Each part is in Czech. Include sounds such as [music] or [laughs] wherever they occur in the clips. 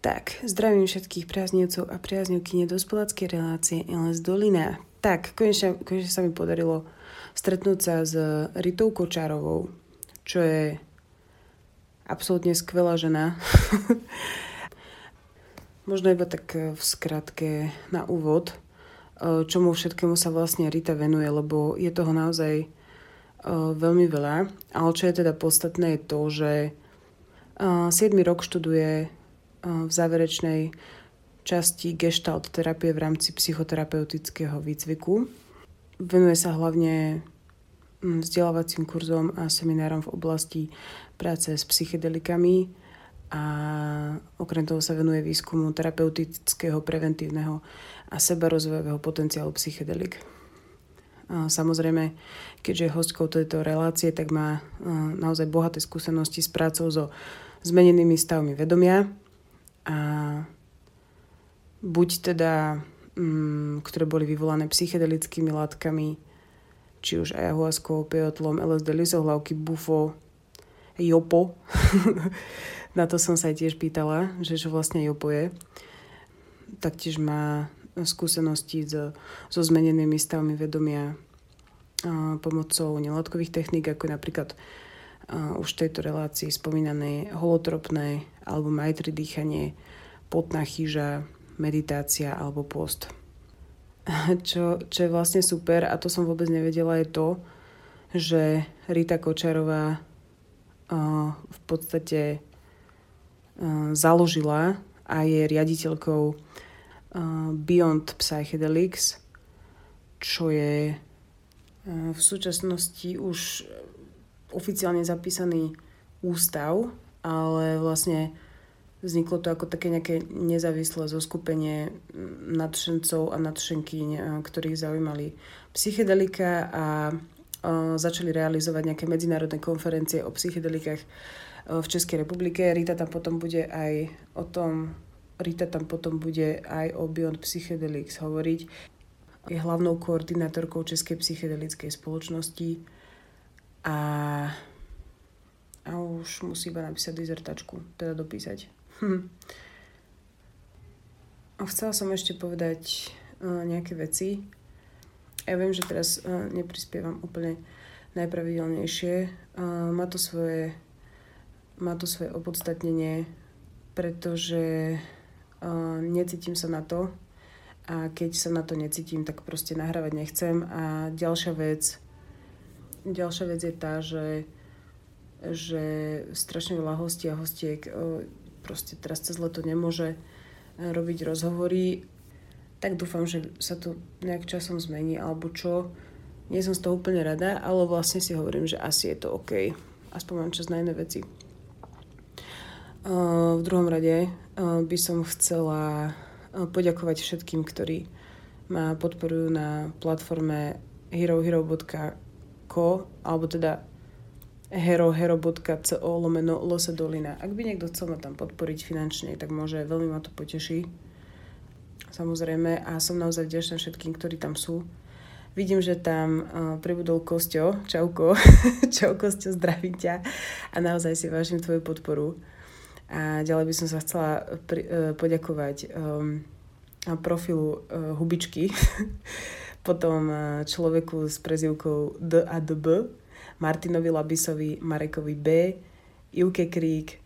Tak, zdravím všetkých priaznivcov a priaznivky nedospeláckej relácie LS Dolina. Tak, konečne, konečne sa mi podarilo stretnúť sa s Ritou Kočárovou, čo je absolútne skvelá žena. [laughs] Možno iba tak eh, v skratke na úvod, eh, čomu všetkému sa vlastne Rita venuje, lebo je toho naozaj eh, veľmi veľa. Ale čo je teda podstatné je to, že 7 rok študuje v záverečnej časti gestalt terapie v rámci psychoterapeutického výcviku. Venuje sa hlavne hm, vzdelávacím kurzom a seminárom v oblasti práce s psychedelikami a okrem toho sa venuje výskumu terapeutického, preventívneho a sebarozvojového potenciálu psychedelik. Samozrejme, keďže je hostkou tejto relácie, tak má naozaj bohaté skúsenosti s prácou so zmenenými stavmi vedomia a buď teda, mm, ktoré boli vyvolané psychedelickými látkami, či už ayahuaskou, peotlom, LSD, lisohlavky, bufo, Jopo. [laughs] Na to som sa aj tiež pýtala, že čo vlastne Jopo je. Taktiež má skúsenosti so, so zmenenými stavmi vedomia pomocou nelátkových techník, ako napríklad už v tejto relácii spomínané holotropné alebo majtri dýchanie, potná chyža, meditácia alebo post. [laughs] Čo, čo je vlastne super, a to som vôbec nevedela, je to, že Rita Kočarová v podstate založila a je riaditeľkou Beyond Psychedelics, čo je v súčasnosti už oficiálne zapísaný ústav, ale vlastne vzniklo to ako také nejaké nezávislé zoskupenie nadšencov a nadšenky, ktorých zaujímali psychedelika a začali realizovať nejaké medzinárodné konferencie o psychedelikách v Českej republike. Rita tam potom bude aj o tom, Rita tam potom bude aj o Beyond Psychedelics hovoriť. Je hlavnou koordinátorkou Českej psychedelickej spoločnosti a, a už musí iba napísať dizertačku, teda dopísať. Hm. A chcela som ešte povedať uh, nejaké veci, ja viem, že teraz uh, neprispievam úplne najpravidelnejšie. Uh, má, to svoje, má to svoje opodstatnenie, pretože uh, necítim sa na to a keď sa na to necítim, tak proste nahrávať nechcem. A ďalšia vec, ďalšia vec je tá, že, že strašne veľa hostí a hostiek uh, proste teraz cez leto nemôže robiť rozhovory tak dúfam, že sa to nejak časom zmení, alebo čo. Nie som z toho úplne rada, ale vlastne si hovorím, že asi je to OK. Aspoň mám čas na iné veci. Uh, v druhom rade uh, by som chcela uh, poďakovať všetkým, ktorí ma podporujú na platforme herohero.co alebo teda herohero.co lomeno losedolina. Ak by niekto chcel ma tam podporiť finančne, tak môže, veľmi ma to poteší samozrejme a som naozaj vďačná všetkým, ktorí tam sú. Vidím, že tam uh, pribudol Kosťo. Čauko. [laughs] Čau Kosťo, zdravím ťa. A naozaj si vážim tvoju podporu. A ďalej by som sa chcela pri, uh, poďakovať um, profilu uh, Hubičky, [laughs] potom uh, človeku s prezivkou D a DB, Martinovi Labisovi, Marekovi B, Ivke Krík,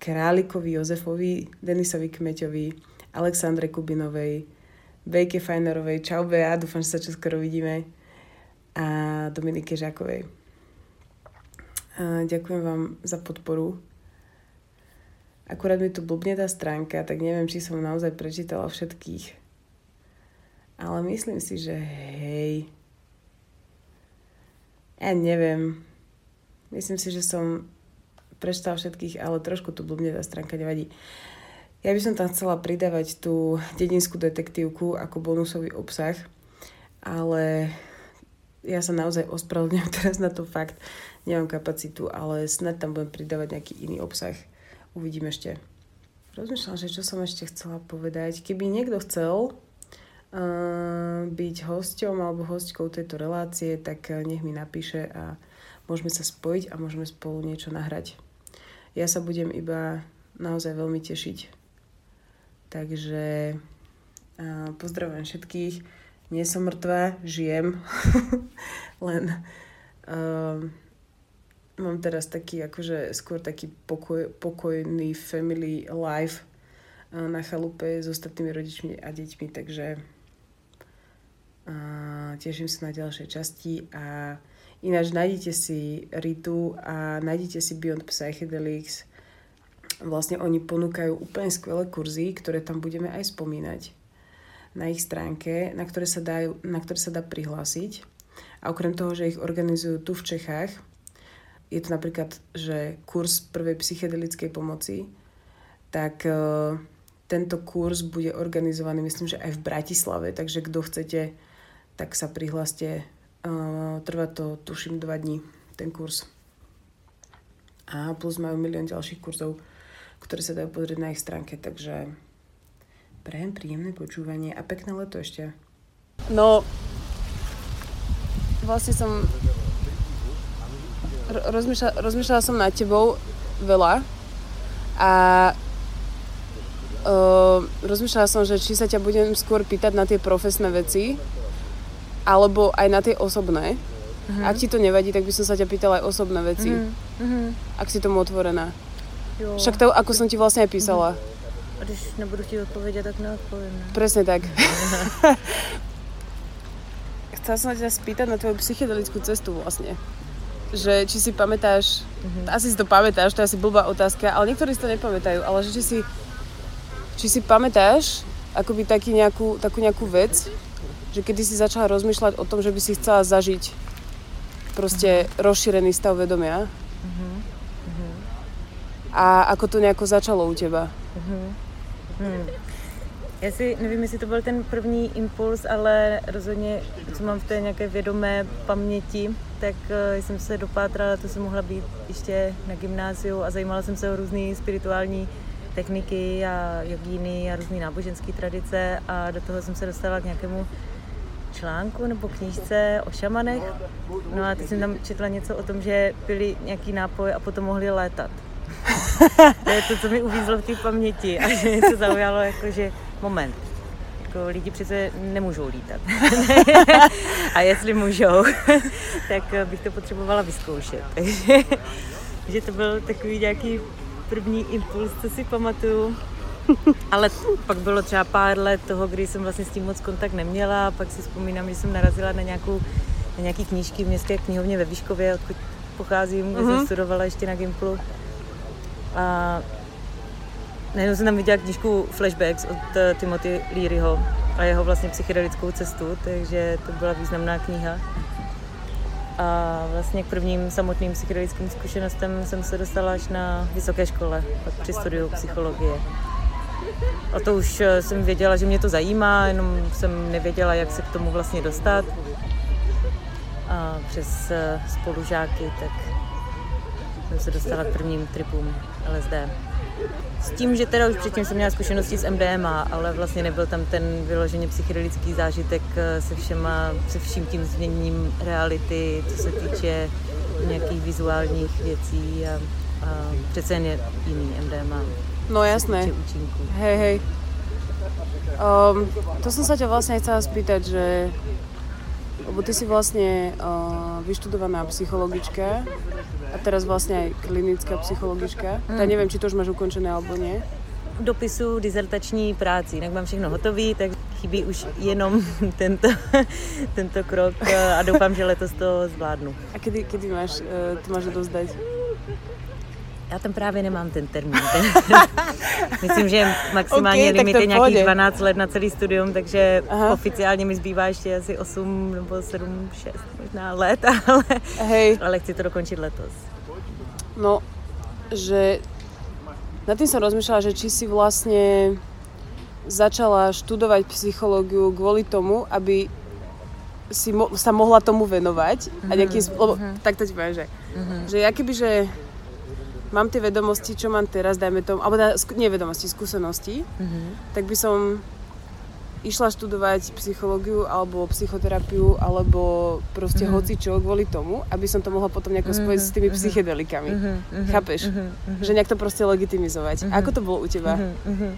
Králikovi Jozefovi, Denisovi Kmeťovi, Alexandre Kubinovej, Bejke Fajnerovej, čau Bea, dúfam, že sa čoskoro vidíme a Dominike Žákovej. A ďakujem vám za podporu. Akurát mi tu blbne tá stránka, tak neviem, či som naozaj prečítala všetkých. Ale myslím si, že hej. Ja neviem. Myslím si, že som prečítala všetkých, ale trošku tu blbne tá stránka nevadí. Ja by som tam chcela pridávať tú dedinskú detektívku ako bonusový obsah, ale ja sa naozaj ospravedlňujem [laughs] teraz na to fakt, nemám kapacitu, ale snad tam budem pridávať nejaký iný obsah. Uvidím ešte. Rozmýšľam, že čo som ešte chcela povedať. Keby niekto chcel uh, byť hosťom alebo hostkou tejto relácie, tak uh, nech mi napíše a môžeme sa spojiť a môžeme spolu niečo nahrať. Ja sa budem iba naozaj veľmi tešiť. Takže uh, pozdravujem všetkých. Nie som mŕtva, žijem. [laughs] Len uh, mám teraz taký, akože skôr taký pokoj, pokojný family life uh, na chalupe s ostatnými rodičmi a deťmi, takže uh, teším sa na ďalšie časti a ináč nájdete si Ritu a nájdete si Beyond Psychedelics. Vlastne oni ponúkajú úplne skvelé kurzy, ktoré tam budeme aj spomínať na ich stránke, na ktoré sa, dajú, na ktoré sa dá prihlásiť. A okrem toho, že ich organizujú tu v Čechách, je to napríklad, že kurz prvej psychedelickej pomoci, tak uh, tento kurz bude organizovaný, myslím, že aj v Bratislave, takže kto chcete, tak sa prihláste. Uh, trvá to, tuším, dva dní, ten kurz. A plus majú milión ďalších kurzov, ktoré sa dajú pozrieť na ich stránke, takže Prajem príjemné počúvanie a pekné leto ešte. No, vlastne som rozmýšľala, rozmýšľala som nad tebou veľa a uh, rozmýšľala som, že či sa ťa budem skôr pýtať na tie profesné veci alebo aj na tie osobné. Uh-huh. Ak ti to nevadí, tak by som sa ťa pýtala aj osobné veci. Uh-huh. Ak si tomu otvorená. Jo. Však to, ako som ti vlastne aj písala. A když nebudu chtít odpovědět, tak neodpovím. Ne? Presne tak. [laughs] Chcela som sa ťa spýtať na tvoju psychedelickú cestu vlastne. Že či si pamätáš, mm-hmm. asi si to pamätáš, to je asi blbá otázka, ale niektorí si to nepamätajú, ale že či si, či si pamätáš akoby taký nejakú, takú nejakú vec, že kedy si začala rozmýšľať o tom, že by si chcela zažiť proste mm-hmm. rozšírený stav vedomia. Mm-hmm. A ako to nejako začalo u teba? Mm-hmm. Hmm. Já si nevím, jestli to byl ten první impuls, ale rozhodně, co mám v té nějaké vědomé paměti, tak uh, jsem se dopátrala, to jsem mohla být ještě na gymnáziu a zajímala jsem se o různé spirituální techniky a jogíny a různé náboženské tradice a do toho jsem se dostala k nějakému článku nebo knížce o šamanech. No a teď jsem tam četla něco o tom, že pili nějaký nápoj a potom mohli létat. [laughs] to je to, co mi uvízlo v té paměti a že mě to zaujalo, jako že moment, jako lidi přece nemůžou lítat. [laughs] a jestli můžou, [laughs] tak bych to potřebovala vyzkoušet. Takže že to byl takový nějaký první impuls, co si pamatuju. Ale pak bylo třeba pár let toho, kdy jsem vlastně s tím moc kontakt neměla. Pak si vzpomínám, že jsem narazila na, nějakou, na nějaký knížky v městské knihovně ve Výškově, odkud pocházím, kde uh-huh. jsem mhm. studovala ještě na Gimplu. A najednou jsem tam viděla knižku Flashbacks od eh, Timothy Learyho a jeho vlastně psychedelickou cestu, takže to byla významná kniha. A vlastně k prvním samotným psychedelickým zkušenostem jsem se dostala až na vysoké škole, pak při studiu psychologie. A to už eh, jsem věděla, že mě to zajímá, jenom jsem nevěděla, jak se k tomu vlastně dostat. A přes eh, spolužáky, tak jsem se dostala k prvním tripům LSD. S tím, že teda už předtím jsem měla zkušenosti s MDMA, ale vlastně nebyl tam ten vyloženě psychedelický zážitek eh, se, všema, se vším tím změněním reality, co se týče nějakých vizuálních věcí a, a přece jen je jiný MDMA. No jasné. Hej, hej. Um, to som sa ťa vlastne chcela spýtať, že lebo ty si vlastne uh, vyštudovaná psychologička a teraz vlastně aj klinická psychologička. Hmm. Tak nevím, či to už máš ukončené alebo nie. Dopisu dizertační práci, jinak mám všechno hotový, tak chybí už jenom [laughs] tento, tento krok a doufám, že letos to zvládnu. A kdy, kdy máš, uh, to máš dozdať? Já tam právě nemám ten termín. [laughs] Myslím, že maximální okay, limit je nějakých 12 let na celý studium, takže Aha. oficiálně mi zbývá ještě asi 8 nebo 7, 6 možná let, [laughs] ale, Hej. ale chci to dokončit letos. No, že nad tým som rozmýšľala, že či si vlastne začala študovať psychológiu kvôli tomu, aby si mo- sa mohla tomu venovať mm-hmm. a nejaký, lebo mm-hmm. tak to ti poviem, že, mm-hmm. že že mám tie vedomosti, čo mám teraz, dajme tomu, alebo teda, nie vedomosti, skúsenosti, mm-hmm. tak by som išla študovať psychológiu alebo psychoterapiu alebo proste mm-hmm. hocičo kvôli tomu, aby som to mohla potom nejako spojiť mm-hmm. s tými psychedelikami. Mm-hmm. Chápeš? Mm-hmm. Že nejak to proste legitimizovať. Mm-hmm. Ako to bolo u teba? Mm-hmm.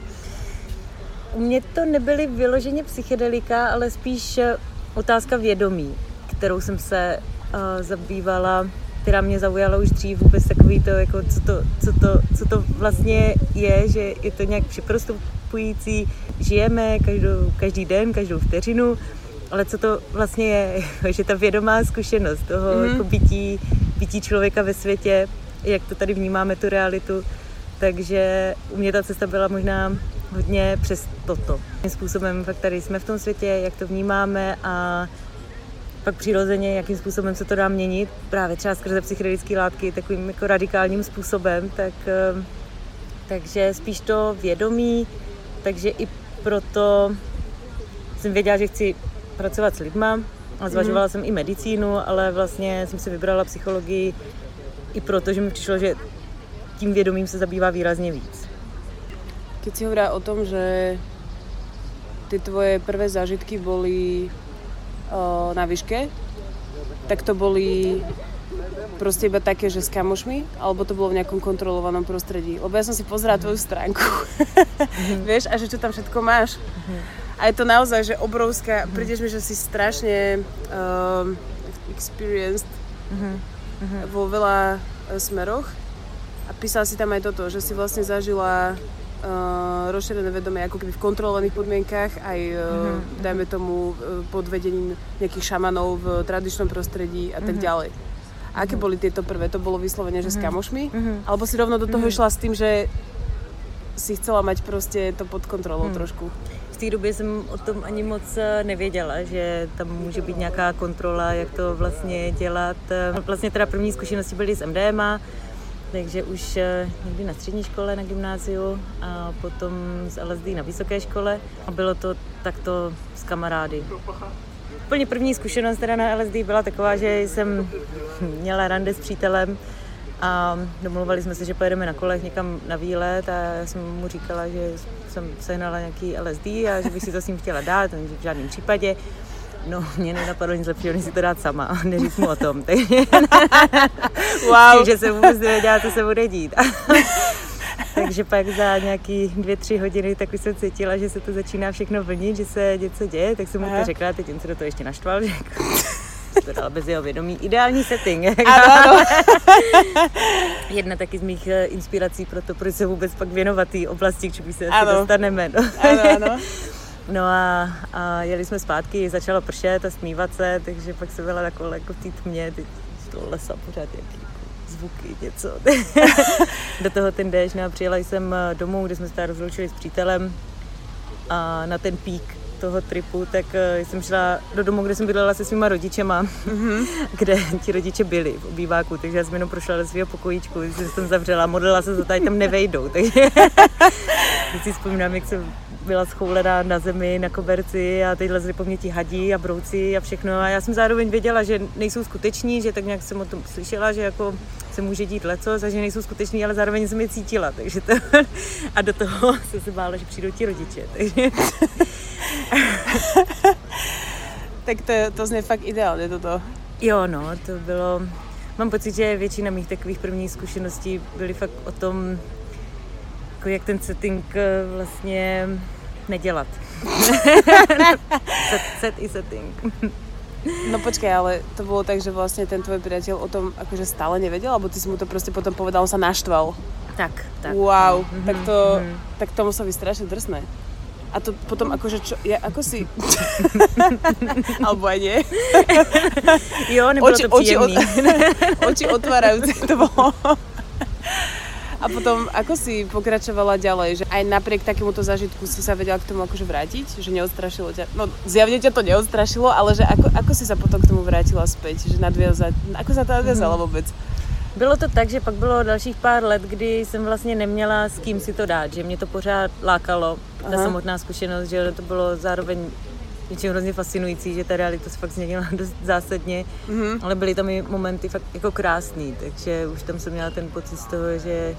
U mě to nebyly vyloženě psychedelika, ale spíš eh, otázka vědomí, kterou jsem se uh, zabývala, která mě zaujala už dřív, vůbec takový to, jako co to, co to, co to vlastně je, že je to nějak všeprostupující, žijeme každou, každý den, každou vteřinu, ale co to vlastně je, [laughs] že ta vědomá zkušenost toho mm. jako bytí, bytí člověka ve světě, jak to tady vnímáme, tu realitu, takže u mě ta cesta byla možná hodně přes toto. Způsobem, fakt tady jsme v tom světě, jak to vnímáme a pak přirozeně, jakým způsobem se to dá měnit, právě třeba skrze psychedelické látky takovým jako radikálním způsobem, tak, eh, takže spíš to vědomí, takže i proto jsem věděla, že chci pracovat s lidma a zvažovala mm. jsem i medicínu, ale vlastně jsem si vybrala psychologii i proto, že mi přišlo, že tím vědomím se zabývá výrazně víc. Keď si hovorila o tom, že ty tvoje prvé zážitky boli na výške, tak to boli proste iba také, že s kamošmi, alebo to bolo v nejakom kontrolovanom prostredí. Lebo ja som si pozerala tvoju stránku, mm-hmm. [laughs] vieš, a že čo tam všetko máš. Mm-hmm. A je to naozaj, že obrovská, mm-hmm. prídeš mi, že si strašne um, experienced mm-hmm. vo veľa uh, smeroch. A písala si tam aj toto, že si vlastne zažila uh, rozšírené vedomie ako keby v kontrolovaných podmienkach, aj uh, mm-hmm. dajme tomu uh, pod vedením nejakých šamanov v tradičnom prostredí a tak mm-hmm. ďalej. A aké mm-hmm. boli tieto prvé? To bolo vyslovene, že mm-hmm. s kamošmi? Mm-hmm. Alebo si rovno do toho mm-hmm. išla s tým, že si chcela mať prostě to pod kontrolou mm. trošku? V té době jsem o tom ani moc nevěděla, že tam může být nějaká kontrola, jak to vlastně dělat. Vlastně teda první zkušenosti byly s MDMA, takže už eh, někdy na střední škole, na gymnáziu a potom z LSD na vysoké škole a bylo to takto s kamarády. Úplně první zkušenost teda na LSD byla taková, že jsem [laughs] měla rande s přítelem a domluvali jsme se, že pojedeme na kolech někam na výlet a já jsem mu říkala, že jsem sehnala nějaký LSD a že bych si to s ním chtěla dát, v žádném případě. No, mě nenapadlo nic lepšího, než si to dát sama a neříct mu o tom. [laughs] wow. že se vůbec nevěděla, co se bude dít. [laughs] Takže pak za nějaký dvě, tři hodiny tak jsem cítila, že se to začíná všechno vlnit, že se něco děje, tak jsem mu to řekla, teď on se do toho ještě naštval, že jako to dal bez jeho vědomí. Ideální setting. Ano, [laughs] ano. Jedna taky z mých eh, inspirací pro to, proč se vůbec pak věnovat té oblasti, k čemu se asi dostaneme. No. Ano, ano. No a, a jeli jsme zpátky, začalo pršet a smívat se, takže pak se byla takové jako v té tmě, teď z toho lesa pořád jaký zvuky, něco. [laughs] Do toho ten déšť, no a přijela jsem eh, domů, kde jsme se rozloučili s přítelem a na ten pík toho tripu, tak uh, jsem šla do domu, kde jsem bydlela se svýma rodičema, mm-hmm. [laughs] kde ti rodiče byli v obýváku, takže já jsem jenom prošla do svého pokojíčku, jsem se tam zavřela, modlila se, že tady tam nevejdou. [laughs] Takže si vzpomínám, jak jsem byla schoulená na zemi, na koberci a teď lezli po mě ti hadí a brouci a všechno. A já jsem zároveň věděla, že nejsou skuteční, že tak nějak jsem o tom slyšela, že jako se může dít leco, že nejsou skuteční, ale zároveň jsem je cítila. Takže to, [laughs] a do toho jsem se bála, že přijdou ti rodiče. Takže... [laughs] tak to, to zní fakt ideálně toto. Jo, no, to bylo... Mám pocit, že většina mých takových prvních zkušeností byly fakt o tom, jako jak ten setting eh, vlastně nedělat. [laughs] set, set i setting. No počkej, ale to bolo tak, že vlastne ten tvoj priateľ o tom akože stále nevedel, alebo ty si mu to proste potom povedal, on sa naštval? Tak, tak. Wow, mm-hmm, tak to, mm-hmm. tak to muselo byť strašne drsné. A to potom akože čo, ja, ako si... [laughs] Alebo aj nie. jo, nebylo oči, to príjemný. Oči, od, [laughs] oči otvárajúce to bolo. A potom, ako si pokračovala ďalej? Že aj napriek takémuto zážitku si sa vedela k tomu akože vrátiť? Že neodstrašilo ťa? No, zjavne ťa to neodstrašilo, ale že ako, ako si sa potom k tomu vrátila späť? Že nadviazať? Ako sa to nadviazalo mm-hmm. vůbec? Bylo to tak, že pak bylo dalších pár let, kdy jsem vlastně neměla s kým si to dát, že mě to pořád lákalo, ta Aha. samotná zkušenost, že to bylo zároveň něčím hrozně fascinující, že ta realita se fakt změnila [laughs] dost zásadně, mm-hmm. ale byly tam i momenty fakt jako krásný, takže už tam jsem měla ten pocit z toho, že,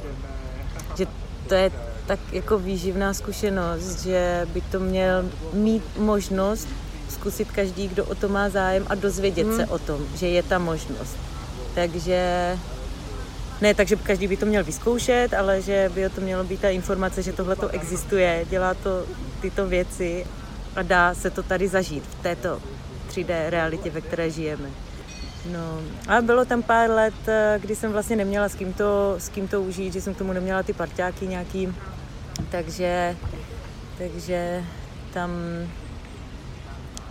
že to je tak jako výživná zkušenost, že by to měl mít možnost zkusit každý, kdo o to má zájem a dozvědět mm. se o tom, že je ta možnost. Takže ne takže každý by to měl vyzkoušet, ale že by to mělo být ta informace, že tohle to existuje, dělá to tyto věci a dá se to tady zažít v této 3D realitě, ve které žijeme. No, a bylo tam pár let, eh, kdy jsem vlastně neměla s kým to, s kým to užít, že jsem k tomu neměla ty parťáky nějaký, takže, takže tam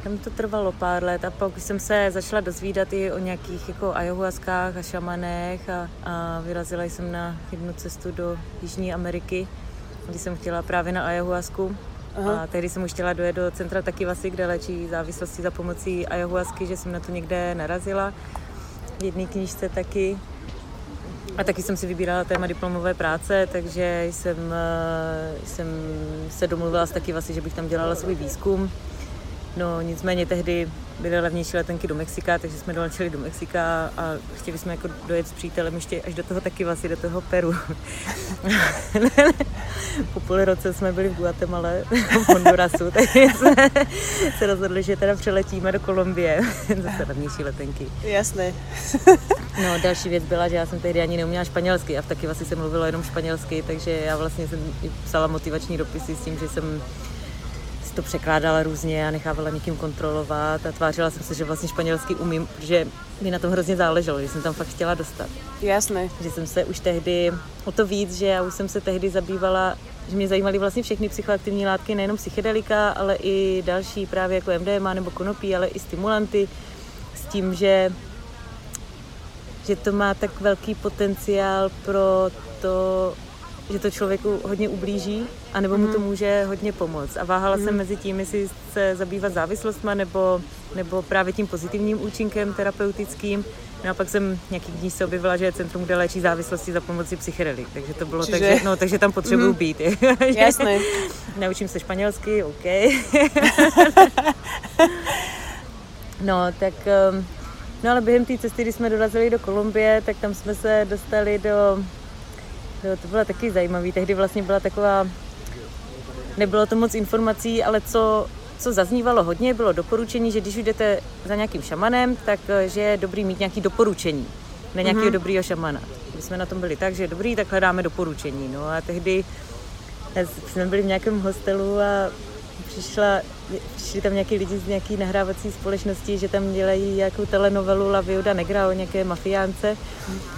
tam to trvalo pár let a pak jsem se začala dozvídat i o nějakých jako ayahuaskách a šamanech a, a vyrazila jsem na jednu cestu do Jižní Ameriky, kdy jsem chtěla právě na ayahuasku. Aha. A tehdy jsem už chtěla dojet do centra Takivasi, kde léčí závislosti za pomocí ayahuasky, že jsem na to někde narazila. V jedné knižce taky. A taky jsem si vybírala téma diplomové práce, takže jsem, eh, jsem se domluvila s Takivasi, že bych tam dělala svůj výzkum. No nicméně tehdy byly levnější letenky do Mexika, takže jsme doletěli do Mexika a chtěli jsme jako dojet s přítelem ještě až do toho taky vlastně do toho Peru. [laughs] po půl roce jsme byli v Guatemala, v Hondurasu, takže jsme se rozhodli, že teda přeletíme do Kolumbie, [laughs] zase levnější letenky. Jasné. no další věc byla, že já jsem tehdy ani neuměla španělsky a v taky vlastně jsem mluvila jenom španělsky, takže já vlastně jsem psala motivační dopisy s tím, že jsem to překládala různě a nechávala někým kontrolovat a tvářila jsem se, že vlastně španělsky umím, protože mi na tom hrozně záleželo, že jsem tam fakt chtěla dostat. Jasné. Že jsem se už tehdy, o to víc, že já už jsem se tehdy zabývala, že mě zajímaly vlastně všechny psychoaktivní látky, nejenom psychedelika, ale i další právě jako MDMA nebo konopí, ale i stimulanty s tím, že že to má tak velký potenciál pro to že to člověku hodně ublíží, anebo mu to mhm. může hodně pomoct. A váhala mm. jsem mhm. mezi tím, jestli se zabývat závislostma nebo, nebo právě tím pozitivním účinkem terapeutickým. No a pak jsem nějaký dní se objevila, že je centrum, kde léčí závislosti za pomoci psychedelik. Takže to bylo Čiže... tak, že, no, takže tam potřebuju mm. být. [laughs] Jasné. Naučím se španělsky, OK. [laughs] no, tak... Um, no ale během té cesty, kdy jsme dorazili do Kolumbie, tak tam jsme se dostali do Jo, to bylo taky zajímavý. Tehdy vlastně byla taková, nebylo to moc informací, ale co, co zaznívalo hodně, bylo doporučení, že když jdete za nějakým šamanem, tak eh, že je dobrý mít nějaký doporučení na nějakého mm-hmm. dobrýho šamana. My jsme na tom byli tak, že je dobrý, tak hledáme doporučení. No a tehdy jsme byli v nějakém hostelu a přišla, přišli tam nějaký lidi z nějaký nahrávací společnosti, že tam dělají nějakou telenovelu La Viuda Negra o nějaké mafiánce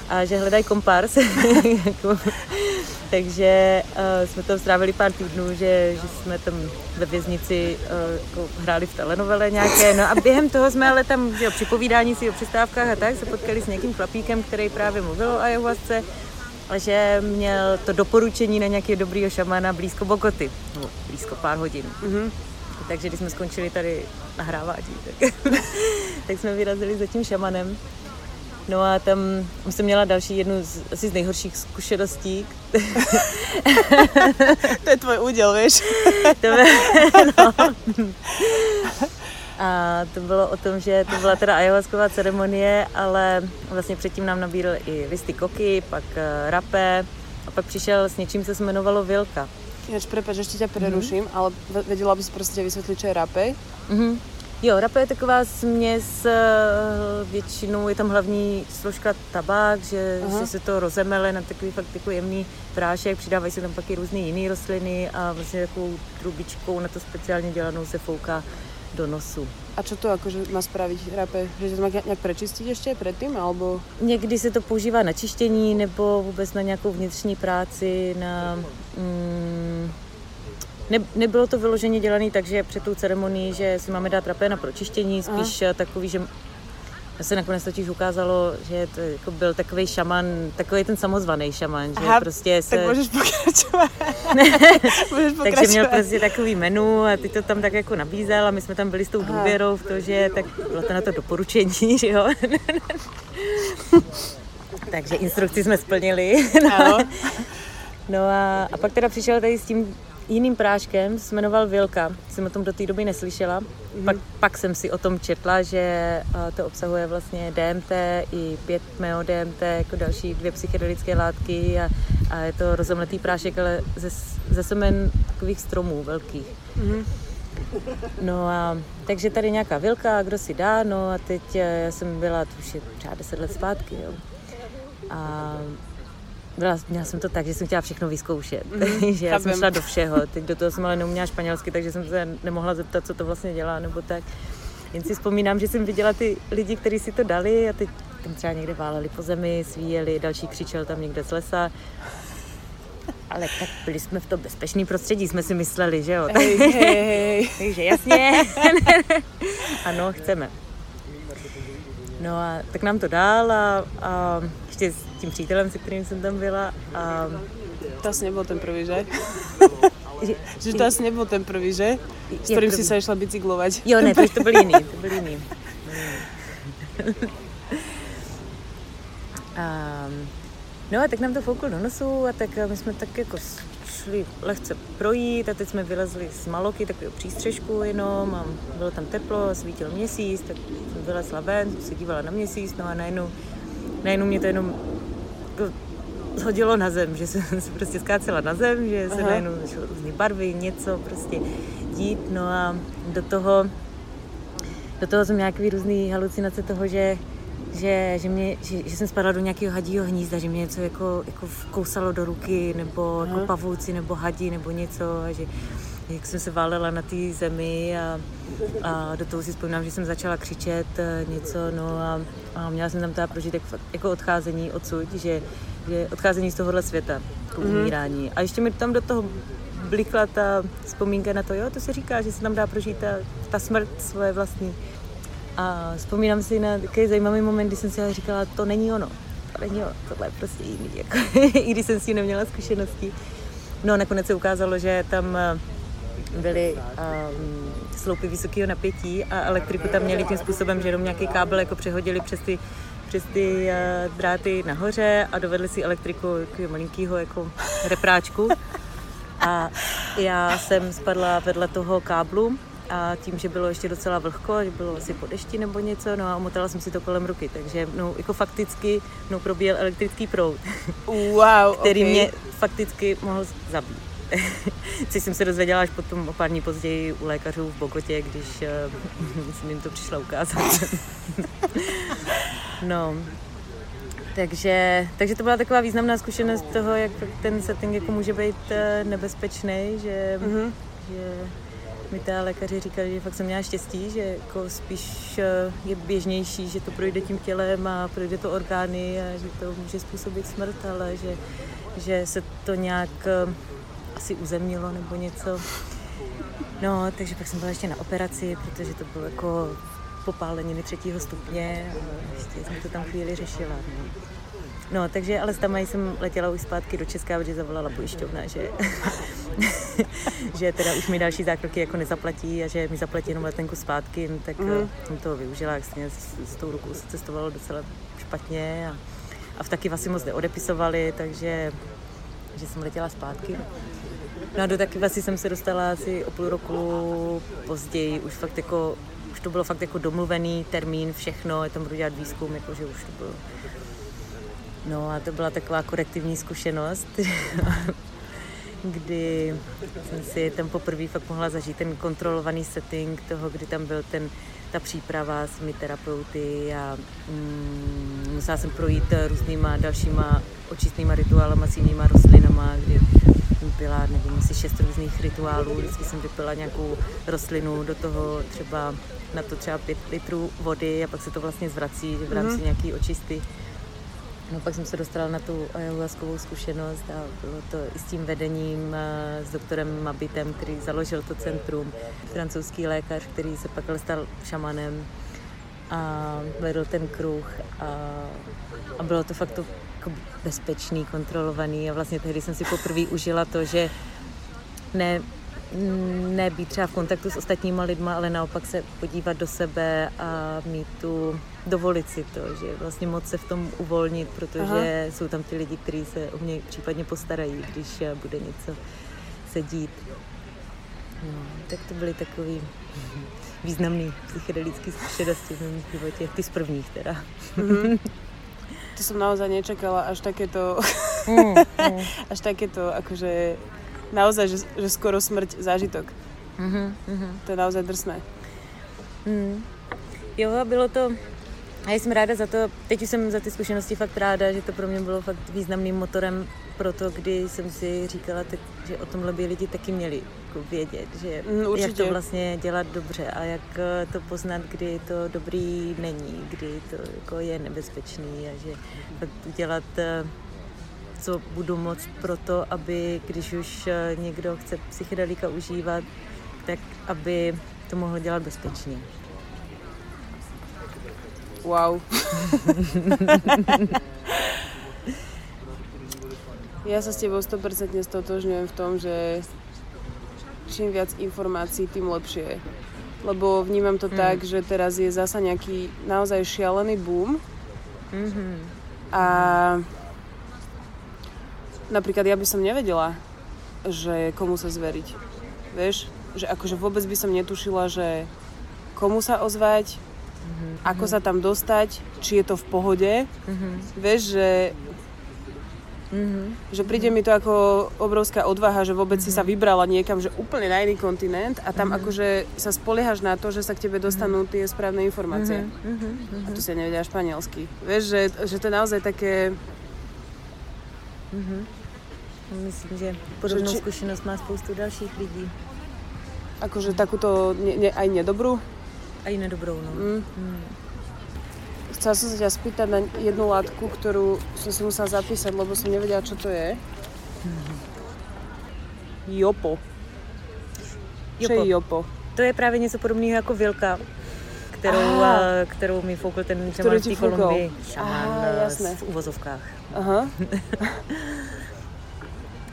a že hledají kompars. [laughs] Jako, takže uh, jsme tam strávili pár týdnů, že, že jsme tam ve věznici uh, jako hráli v telenovele nějaké. No a během toho jsme ale tam že, při povídání si o přestávkách a tak se potkali s někým chlapíkem, který právě mluvil o ayahuasce že měl to doporučení na nějakého dobrýho šamana blízko Bogoty, no, blízko pár hodin. Mm-hmm. Takže když jsme skončili tady nahrávání, tak, [laughs] tak jsme vyrazili za tím šamanem. No a tam jsem měla další jednu z, asi z nejhorších zkušeností. [laughs] to je tvoj úděl, víš? to by, [laughs] no. A to bylo o tom, že to byla teda ayahuasková ceremonie, ale vlastně předtím nám nabídl i listy koky, pak uh, rapé a pak přišel s něčím, co se jmenovalo Vilka. Ináč, prepáč, ještě tě preruším, mm-hmm. ale věděla bys prostě vysvětlit, co je rapé? Mm-hmm. Jo, rapé je taková směs, eh, většinou je tam hlavní složka tabák, že, že se to rozemele na takový fakt jako jemný prášek, přidávají se tam pak i různé jiné rostliny a vlastně takovou trubičkou na to speciálně dělanou se fouká do nosu. A co to akože má spraviť rape? Že to má nějak prečistit ještě předtím, alebo? Někdy se to používá na čištění nebo vůbec na nějakou vnitřní práci, na... Mm, ne, nebylo to vyloženě dělané tak, že před tou ceremonií, že si máme dát rapé na pročištění, spíš Aha. takový, že se nakonec totiž ukázalo, že to jako byl takový šaman, takový ten samozvaný šaman, že Aha, prostě se... tak můžeš pokračovat. [laughs] můžeš pokračovat. Takže měl prostě takový menu a ty to tam tak jako nabízel a my jsme tam byli s tou důvěrou v to, že tak bylo to na to doporučení, [laughs] že jo. Takže instrukci jsme splnili. [laughs] no a, a pak teda přišel tady s tím jiným práškem, se jmenoval Vilka. Jsem o tom do té doby neslyšela. Mm. Pak, pak jsem si o tom četla, že to obsahuje vlastně DMT i 5 meo DMT, jako další dvě psychedelické látky a, a je to rozomletý prášek, ale ze, ze semen takových stromů velkých. Mm. No a takže tady nějaká vilka, kdo si dá, no a teď eh, já jsem byla, je třeba 10 let zpátky, jo. A byla, měla jsem to tak, že jsem chtěla všechno vyzkoušet, mm, [laughs] že já jsem šla do všeho. Teď do toho jsem ale neuměla španělsky, takže jsem se nemohla zeptat, co to vlastně dělá, nebo tak. Jen si vzpomínám, že jsem viděla ty lidi, kteří si to dali a teď tam třeba někde váleli po zemi, svíjeli, další křičel tam někde z lesa. Ale tak byli jsme v tom bezpečném prostředí, jsme si mysleli, že jo. Hej, [laughs] hej, hej. Takže jasně. [laughs] ano, chceme. No a tak nám to dál a, a ještě tím přítelem, se kterým jsem tam byla. A... To asi nebyl ten první, že? [laughs] že to asi nebyl ten první, že? S kterým si se šla bicyklovat. Jo, ne, to to byl jiný, to byl jiný. [laughs] a, no a tak nám to fouklo do nosu a tak my jsme tak jako šli lehce projít a teď jsme vylezli z Maloky, takového přístřežku jenom a bylo tam teplo, svítil měsíc, tak jsem vylezla ven, jsem se dívala na měsíc, no a najednou, najednou mě to jenom jako zhodilo na zem, že jsem [laughs] se prostě skácela na zem, že se Aha. najednou začalo různé barvy, něco prostě dít, no a do toho, do toho jsem nějaký různý halucinace toho, že že, že, mě, že, že jsem spadla do nějakého hadího hnízda, že mě něco jako, jako kousalo do ruky, nebo Aha. jako pavouci, nebo hadí, nebo něco, a že jak jsem se válela na té zemi a, a do toho si vzpomínám, že jsem začala křičet eh, něco, no a, a měla jsem tam teda prožitek jako odcházení odsud, že, že odcházení z tohohle světa, jako mm-hmm. umírání. A ještě mi tam do toho blikla ta vzpomínka na to, jo, to se říká, že se tam dá prožít ta, ta smrt svoje vlastní. A vzpomínám si na takový zajímavý moment, kdy jsem si říkala, to není ono. To není ono, tohle je prostě jiný. Jako, [laughs] I když jsem s tím neměla zkušenosti. No nakonec se ukázalo, že tam byly um, sloupy vysokého napětí a elektriku tam měli tím způsobem, že jenom nějaký kábel jako přehodili přes ty, přes ty uh, dráty nahoře a dovedli si elektriku jako malinkýho jako repráčku. A já jsem spadla vedle toho káblu a tím, že bylo ještě docela vlhko, že bylo asi po dešti nebo něco, no a omotala jsem si to kolem ruky, takže no, jako fakticky no, probíjel elektrický proud, wow, který okay. mě fakticky mohl zabít. [laughs] Což jsem se dozvěděla až potom o pár dní později u lékařů v Bogotě, když uh, [laughs] jsem jim to přišla ukázat. [laughs] no, takže, takže to byla taková významná zkušenost toho, jak ten setting jako může být uh, nebezpečný, že, mm-hmm. že mi ta lékaři říkali, že fakt jsem měla štěstí, že jako spíš eh, je běžnější, že to projde tím tělem a projde to orgány a že to může způsobit smrt, ale že, že se to nějak eh, asi uzemnilo nebo něco. No, takže pak jsem byla ještě na operaci, protože to bylo jako popáleniny třetího stupně a ještě jsem to tam chvíli řešila. No. No, takže ale s Tamaj jsem letěla už zpátky do Česka, protože zavolala pojišťovna, že, [laughs] že teda už mi další zákroky jako nezaplatí a že mi zaplatí jenom letenku zpátky, no, tak mm. jsem toho využila, jak s, s tou rukou se cestovalo docela špatně a, a v taky vlastně moc neodepisovali, takže že jsem letěla zpátky. No a do taky vlastně jsem se dostala asi o půl roku později, už fakt jako už to bylo fakt jako domluvený termín, všechno, tam budu dělat výzkum, jako že už to bylo. No a to byla taková korektivní zkušenost, [laughs] kdy jsem si tam poprvé fakt mohla zažít ten kontrolovaný setting toho, kdy tam byl ten, ta příprava s mi terapeuty a mm, musela jsem projít různýma dalšíma očistnýma rituálama s jinýma rostlinama, kdy byla, nevím, asi šest různých rituálů, vždycky jsem vypila nějakou rostlinu, do toho třeba na to třeba pět litrů vody a pak se to vlastně zvrací v rámci mm-hmm. nějaký očisty No pak jsem se dostala na tu ayahuaskovou zkušenost a bylo to i s tím vedením s doktorem Mabitem, který založil to centrum, francouzský lékař, který se pak stal šamanem a vedl ten kruh a, a bylo to fakt to jako bezpečný, kontrolovaný. A vlastně tehdy jsem si poprvé užila to, že ne, nebýt třeba v kontaktu s ostatníma lidma, ale naopak se podívat do sebe a mít tu, dovolit si to, že vlastně moc se v tom uvolnit, protože Aha. jsou tam ty lidi, kteří se o mě případně postarají, když bude něco se dít. No, tak to byly takový [laughs] významný psychedelický zkušenosti v mém životě, ty z prvních teda. [laughs] Mm-hmm. To som naozaj nečakala, až takéto, mm, mm. [laughs] až takéto, akože naozaj, že, že skoro smrť zážitok. Mm-hmm, mm-hmm. To je naozaj drsné. Mm. Jo, bylo to, a já jsem ráda za to, teď jsem za ty zkušenosti fakt ráda, že to pro mě bylo fakt významným motorem pro to, kdy jsem si říkala, tak, že o tomhle by lidi taky měli jako vědět, že mm, jak to vlastně dělat dobře a jak eh, to poznat, kdy to dobrý není, kdy to jako je nebezpečný a že fakt udělat eh, co budu moct pro to, aby když už eh, někdo chce psychedelika užívat, tak aby to mohl dělat bezpečně. Wow. [laughs] ja sa s tebou 100% stotožňujem v tom, že čím viac informácií, tým lepšie. Lebo vnímam to mm. tak, že teraz je zasa nejaký naozaj šialený boom. Mm-hmm. A napríklad ja by som nevedela, že komu sa zveriť. Vieš? Že akože vôbec by som netušila, že komu sa ozvať, mm-hmm. ako sa tam dostať, či je to v pohode. Mm-hmm. Vieš, že Mm-hmm. Že príde mi to ako obrovská odvaha, že vôbec mm-hmm. si sa vybrala niekam, že úplne na iný kontinent a tam mm-hmm. akože sa spoliehaš na to, že sa k tebe dostanú tie správne informácie. Mm-hmm. A tu si nevedia španielsky. Vieš, že, že to je naozaj také... Mm-hmm. Myslím, že podobnou či... zkušenosť má spoustu dalších lidí. Akože takúto ne, ne, aj nedobrú? Aj nedobrou, no. Mm. Mm. Chcela som sa ťa spýtať na jednu látku, ktorú som si musela zapísať, lebo som nevedela, čo to je. Jopo. Jopo. Co je jopo? To je právě něco podobného jako vilka, kterou, ah. kterou mi foukl ten šaman v té Kolumbii. Šaman v uvozovkách. Aha. [laughs]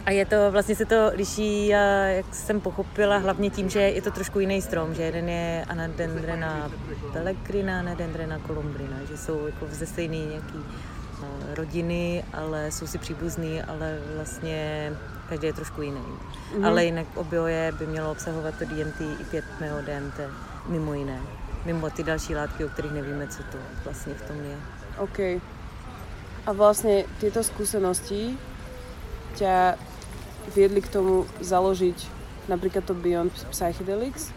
A je to, vlastně se to liší, jak jsem pochopila, hlavně tím, že je to trošku jiný strom, že jeden je Anadendrena pellegrina, Anadendrena columbrina, že jsou jako ze stejné nějaký rodiny, ale jsou si příbuzný, ale vlastně každý je trošku jiný. Mm-hmm. Ale jinak obě by mělo obsahovat to DMT i 5 DMT, mimo jiné. Mimo ty další látky, o kterých nevíme, co to vlastně v tom je. OK. A vlastně tyto zkušenosti ťa viedli k tomu založiť napríklad to Beyond Psychedelics.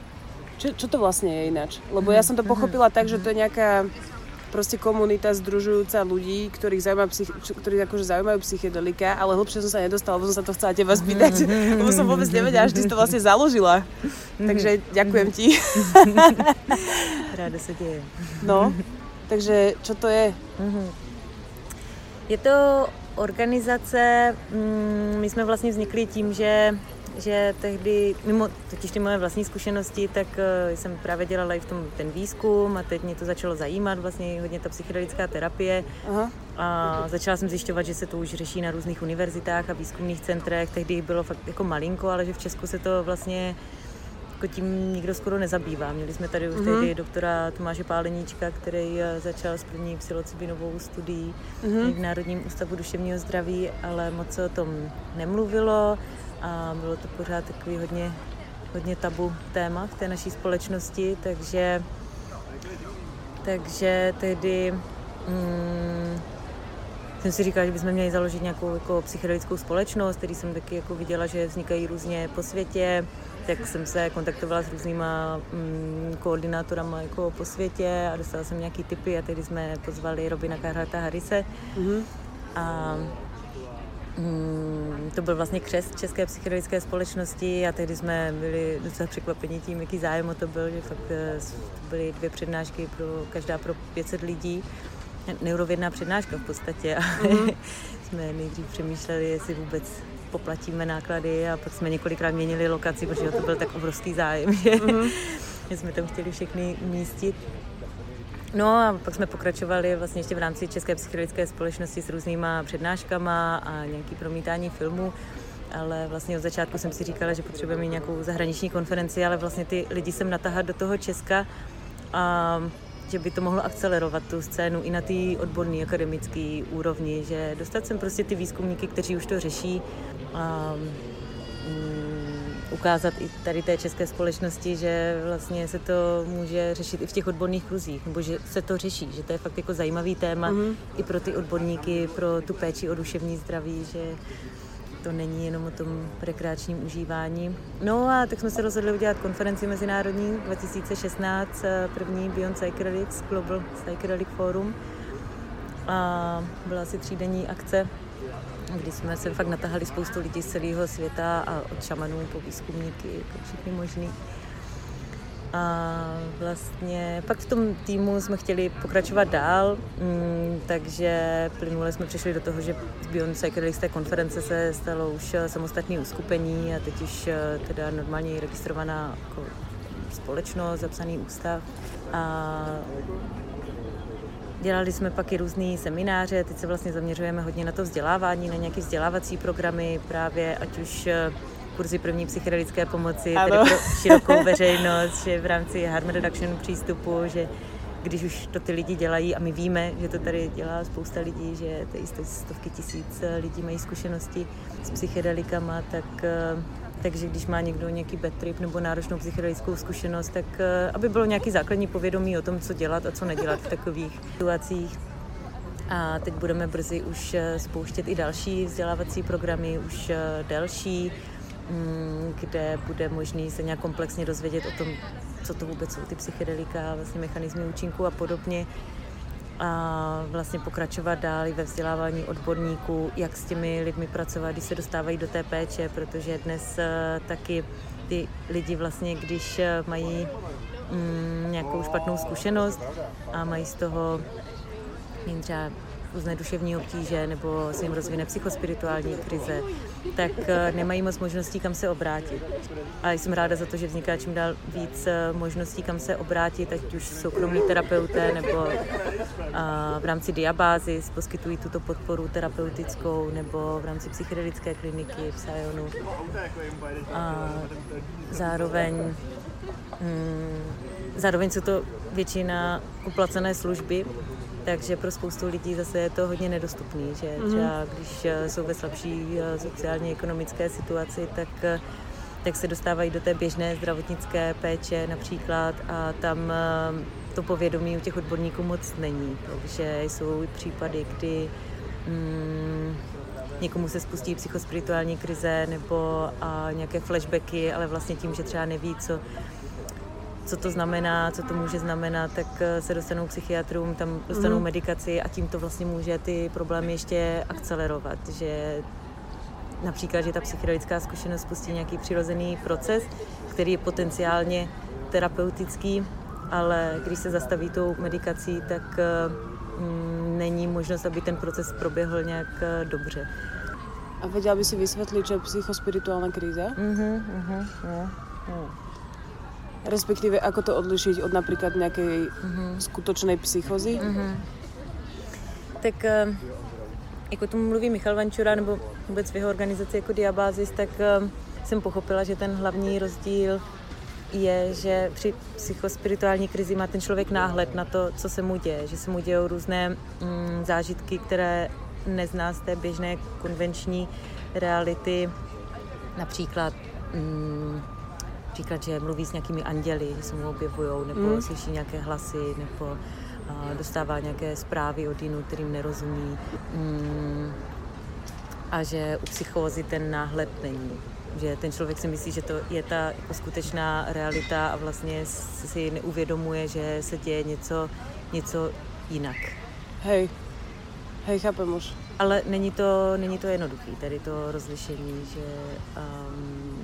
Čo, čo to vlastne je ináč? Lebo ja som to pochopila tak, že to je nejaká proste komunita združujúca ľudí, ktorých zaujímajú, psych, ktorých akože zaujímajú psychedelika, ale hlbšie som sa nedostala, lebo som sa to chcela teba spýtať, [laughs] lebo som vôbec nevedela, že ty si to vlastne založila. Takže ďakujem ti. [laughs] Ráda sa deje. No, takže čo to je? Je to organizace, mm, my jsme vlastně vznikli tím, že že tehdy, mimo totiž ty moje vlastní zkušenosti, tak uh, jsem právě dělala i v tom ten výzkum a teď mě to začalo zajímat vlastně hodně ta psychedelická terapie Aha. a začala jsem zjišťovat, že se to už řeší na různých univerzitách a výzkumných centrech, tehdy bylo fakt jako malinko, ale že v Česku se to vlastně jako tím nikdo skoro nezabývá. Měli jsme tady už mm-hmm. tehdy doktora Tomáše Páleníčka, který eh, začal s první psilocibinovou studií mm-hmm. v Národním ústavu duševního zdraví, ale moc se o tom nemluvilo a bylo to pořád takový hodně, hodně tabu téma v té naší společnosti, takže, takže tehdy mm, jsem si říkala, že bychom měli založit nějakou jako psychedelickou společnost, který jsem taky jako viděla, že vznikají různě po světě, tak jsem se kontaktovala s různýma mm, koordinátorama jako po světě a dostala jsem nějaký tipy a tehdy jsme pozvali Robina Karhata Harise. Mm-hmm. A to byl vlastně křest České psychedelické společnosti a tehdy jsme byli docela překvapeni tím, jaký zájem o to byl, že fakt eh, to byly dvě přednášky, pro, každá pro 500 lidí neurovědná přednáška v podstatě. A mm-hmm. [laughs] jsme nejdřív přemýšleli, jestli vůbec poplatíme náklady a pak jsme několikrát měnili lokaci, protože to byl tak obrovský zájem, že [laughs] mm-hmm. jsme tam chtěli všechny umístit. No a pak jsme pokračovali vlastně ještě v rámci České psychologické společnosti s různýma přednáškama a nějaký promítání filmů. Ale vlastně od začátku jsem si říkala, že potřebujeme nějakou zahraniční konferenci, ale vlastně ty lidi sem natahat do toho Česka a že by to mohlo akcelerovat tu scénu i na té odborné akademické úrovni, že dostat sem prostě ty výzkumníky, kteří už to řeší a, mm, ukázat i tady té české společnosti, že vlastně se to může řešit i v těch odborných kruzích, nebo že se to řeší, že to je fakt jako zajímavý téma mm-hmm. i pro ty odborníky, pro tu péči o duševní zdraví, že to není jenom o tom rekreačním užívání. No a tak jsme se rozhodli udělat konferenci mezinárodní 2016, eh, první Beyond Psychedelics, Global Psychedelic Forum. A byla asi třídenní akce, kdy jsme se fakt natahali spoustu lidí z celého světa a od šamanů po výzkumníky, jako všichni možný. A vlastně pak v tom týmu jsme chtěli pokračovat dál, mm, takže plynule jsme přišli do toho, že z Beyond Psychedelics té konference se stalo už samostatné uskupení a teď už eh, teda normálně registrovaná jako společnost, zapsaný ústav. A Dělali jsme pak i různé semináře, teď se vlastně zaměřujeme hodně na to vzdělávání, na nějaké vzdělávací programy, právě ať už eh, kurzy první psychedelické pomoci, ano. tedy pro širokou veřejnost, že v rámci harm reduction přístupu, že když už to ty lidi dělají a my víme, že to tady dělá spousta lidí, že ty stovky tisíc lidí mají zkušenosti s psychedelikama, tak eh, takže když má někdo nějaký bad trip nebo náročnou psychedelickou zkušenost, tak eh, aby bylo nějaký základní povědomí o tom, co dělat a co nedělat v takových situacích. A teď budeme brzy už eh, spouštět i další vzdělávací programy, už delší, mm, kde bude možný se nějak komplexně dozvědět o tom, co to vůbec jsou ty psychedelika, vlastně mechanizmy účinku a podobně a vlastně pokračovat dál ve vzdělávání odborníků, jak s těmi lidmi pracovat, když se dostávají do té péče, protože dnes eh, taky ty lidi vlastně, když eh, mají mm, nějakou špatnou zkušenost a mají z toho třeba různé duševní obtíže nebo se jim rozvine psychospirituální krize, tak eh, nemají moc možností, kam se obrátit. A jsem ráda za to, že vzniká čím dál víc eh, možností, kam se obrátit, ať už soukromí terapeuté nebo v rámci diabázy poskytují tuto podporu terapeutickou nebo v rámci psychedelické kliniky Psionu. A zároveň mm, zároveň jsou to většina uplacené služby, takže pro spoustu lidí zase je to hodně nedostupný, že mhm. třeba když eh, jsou ve slabší eh, sociálně ekonomické situaci, tak eh, tak se dostávají do té běžné zdravotnické péče například a tam to povědomí u těch odborníků moc není. Takže jsou případy, kdy mm, někomu se spustí psychospirituální krize nebo a nějaké flashbacky, ale vlastně tím, že třeba neví, co, co to znamená, co to může znamenat, tak eh, se dostanou k psychiatrům, tam dostanou mm. medikaci a tím to vlastně může ty problémy ještě akcelerovat, že například, že ta psychedelická zkušenost spustí nějaký přirozený proces, který je potenciálně terapeutický, ale když se zastaví tou medikací, tak mm, není možnost, aby ten proces proběhl nějak eh, dobře. A věděla by si vysvětlit, že psychospirituální krize? Mhm, mhm, jo, jo. Respektíve, ako to odlišiť od napríklad nejakej mm-hmm. skutočnej psychozy? Mm-hmm. Tak eh, jako tomu mluví Michal Vančura, nebo vůbec v jeho organizaci jako Diabázis, tak eh, jsem pochopila, že ten hlavní rozdíl je, že při psychospirituální krizi má ten člověk náhled na to, co se mu děje, že se mu dějou různé mm, zážitky, které nezná z té běžné konvenční reality, například mm, Příklad, že mluví s nějakými anděli, že se mu objevují, nebo mm. slyší nějaké hlasy, nebo uh, dostává nějaké zprávy od jinů, kterým nerozumí. Mm, a že u psychózy ten náhled není. Že ten člověk si myslí, že to je ta jako skutečná realita a vlastně si neuvědomuje, že se děje něco, něco jinak. Hej, hej, chápem už. Ale není to, není to jednoduché, tady to rozlišení, že um,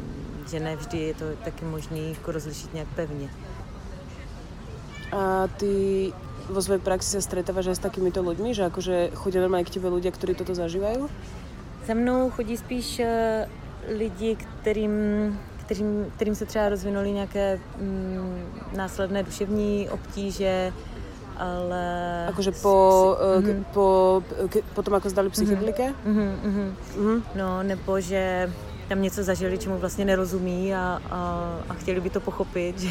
že ne vždy je to taky možné jako rozlišit nějak pevně. A ty vo svojej praxi sa stretávaš aj s takýmito ľuďmi, že akože chodia normálne k tebe ľudia, ktorí toto zažívají? Za mnou chodí spíš uh, lidi, kterým, kterým, kterým se třeba rozvinuly nějaké mm, následné duševní obtíže, ale... Akože po, mm-hmm. po, po tom, ako zdali psychedelike? Mm-hmm, mm-hmm. Mm-hmm. No, nebo že tam něco zažili, čemu vlastně nerozumí a, a, a chtěli by to pochopit, [laughs] že,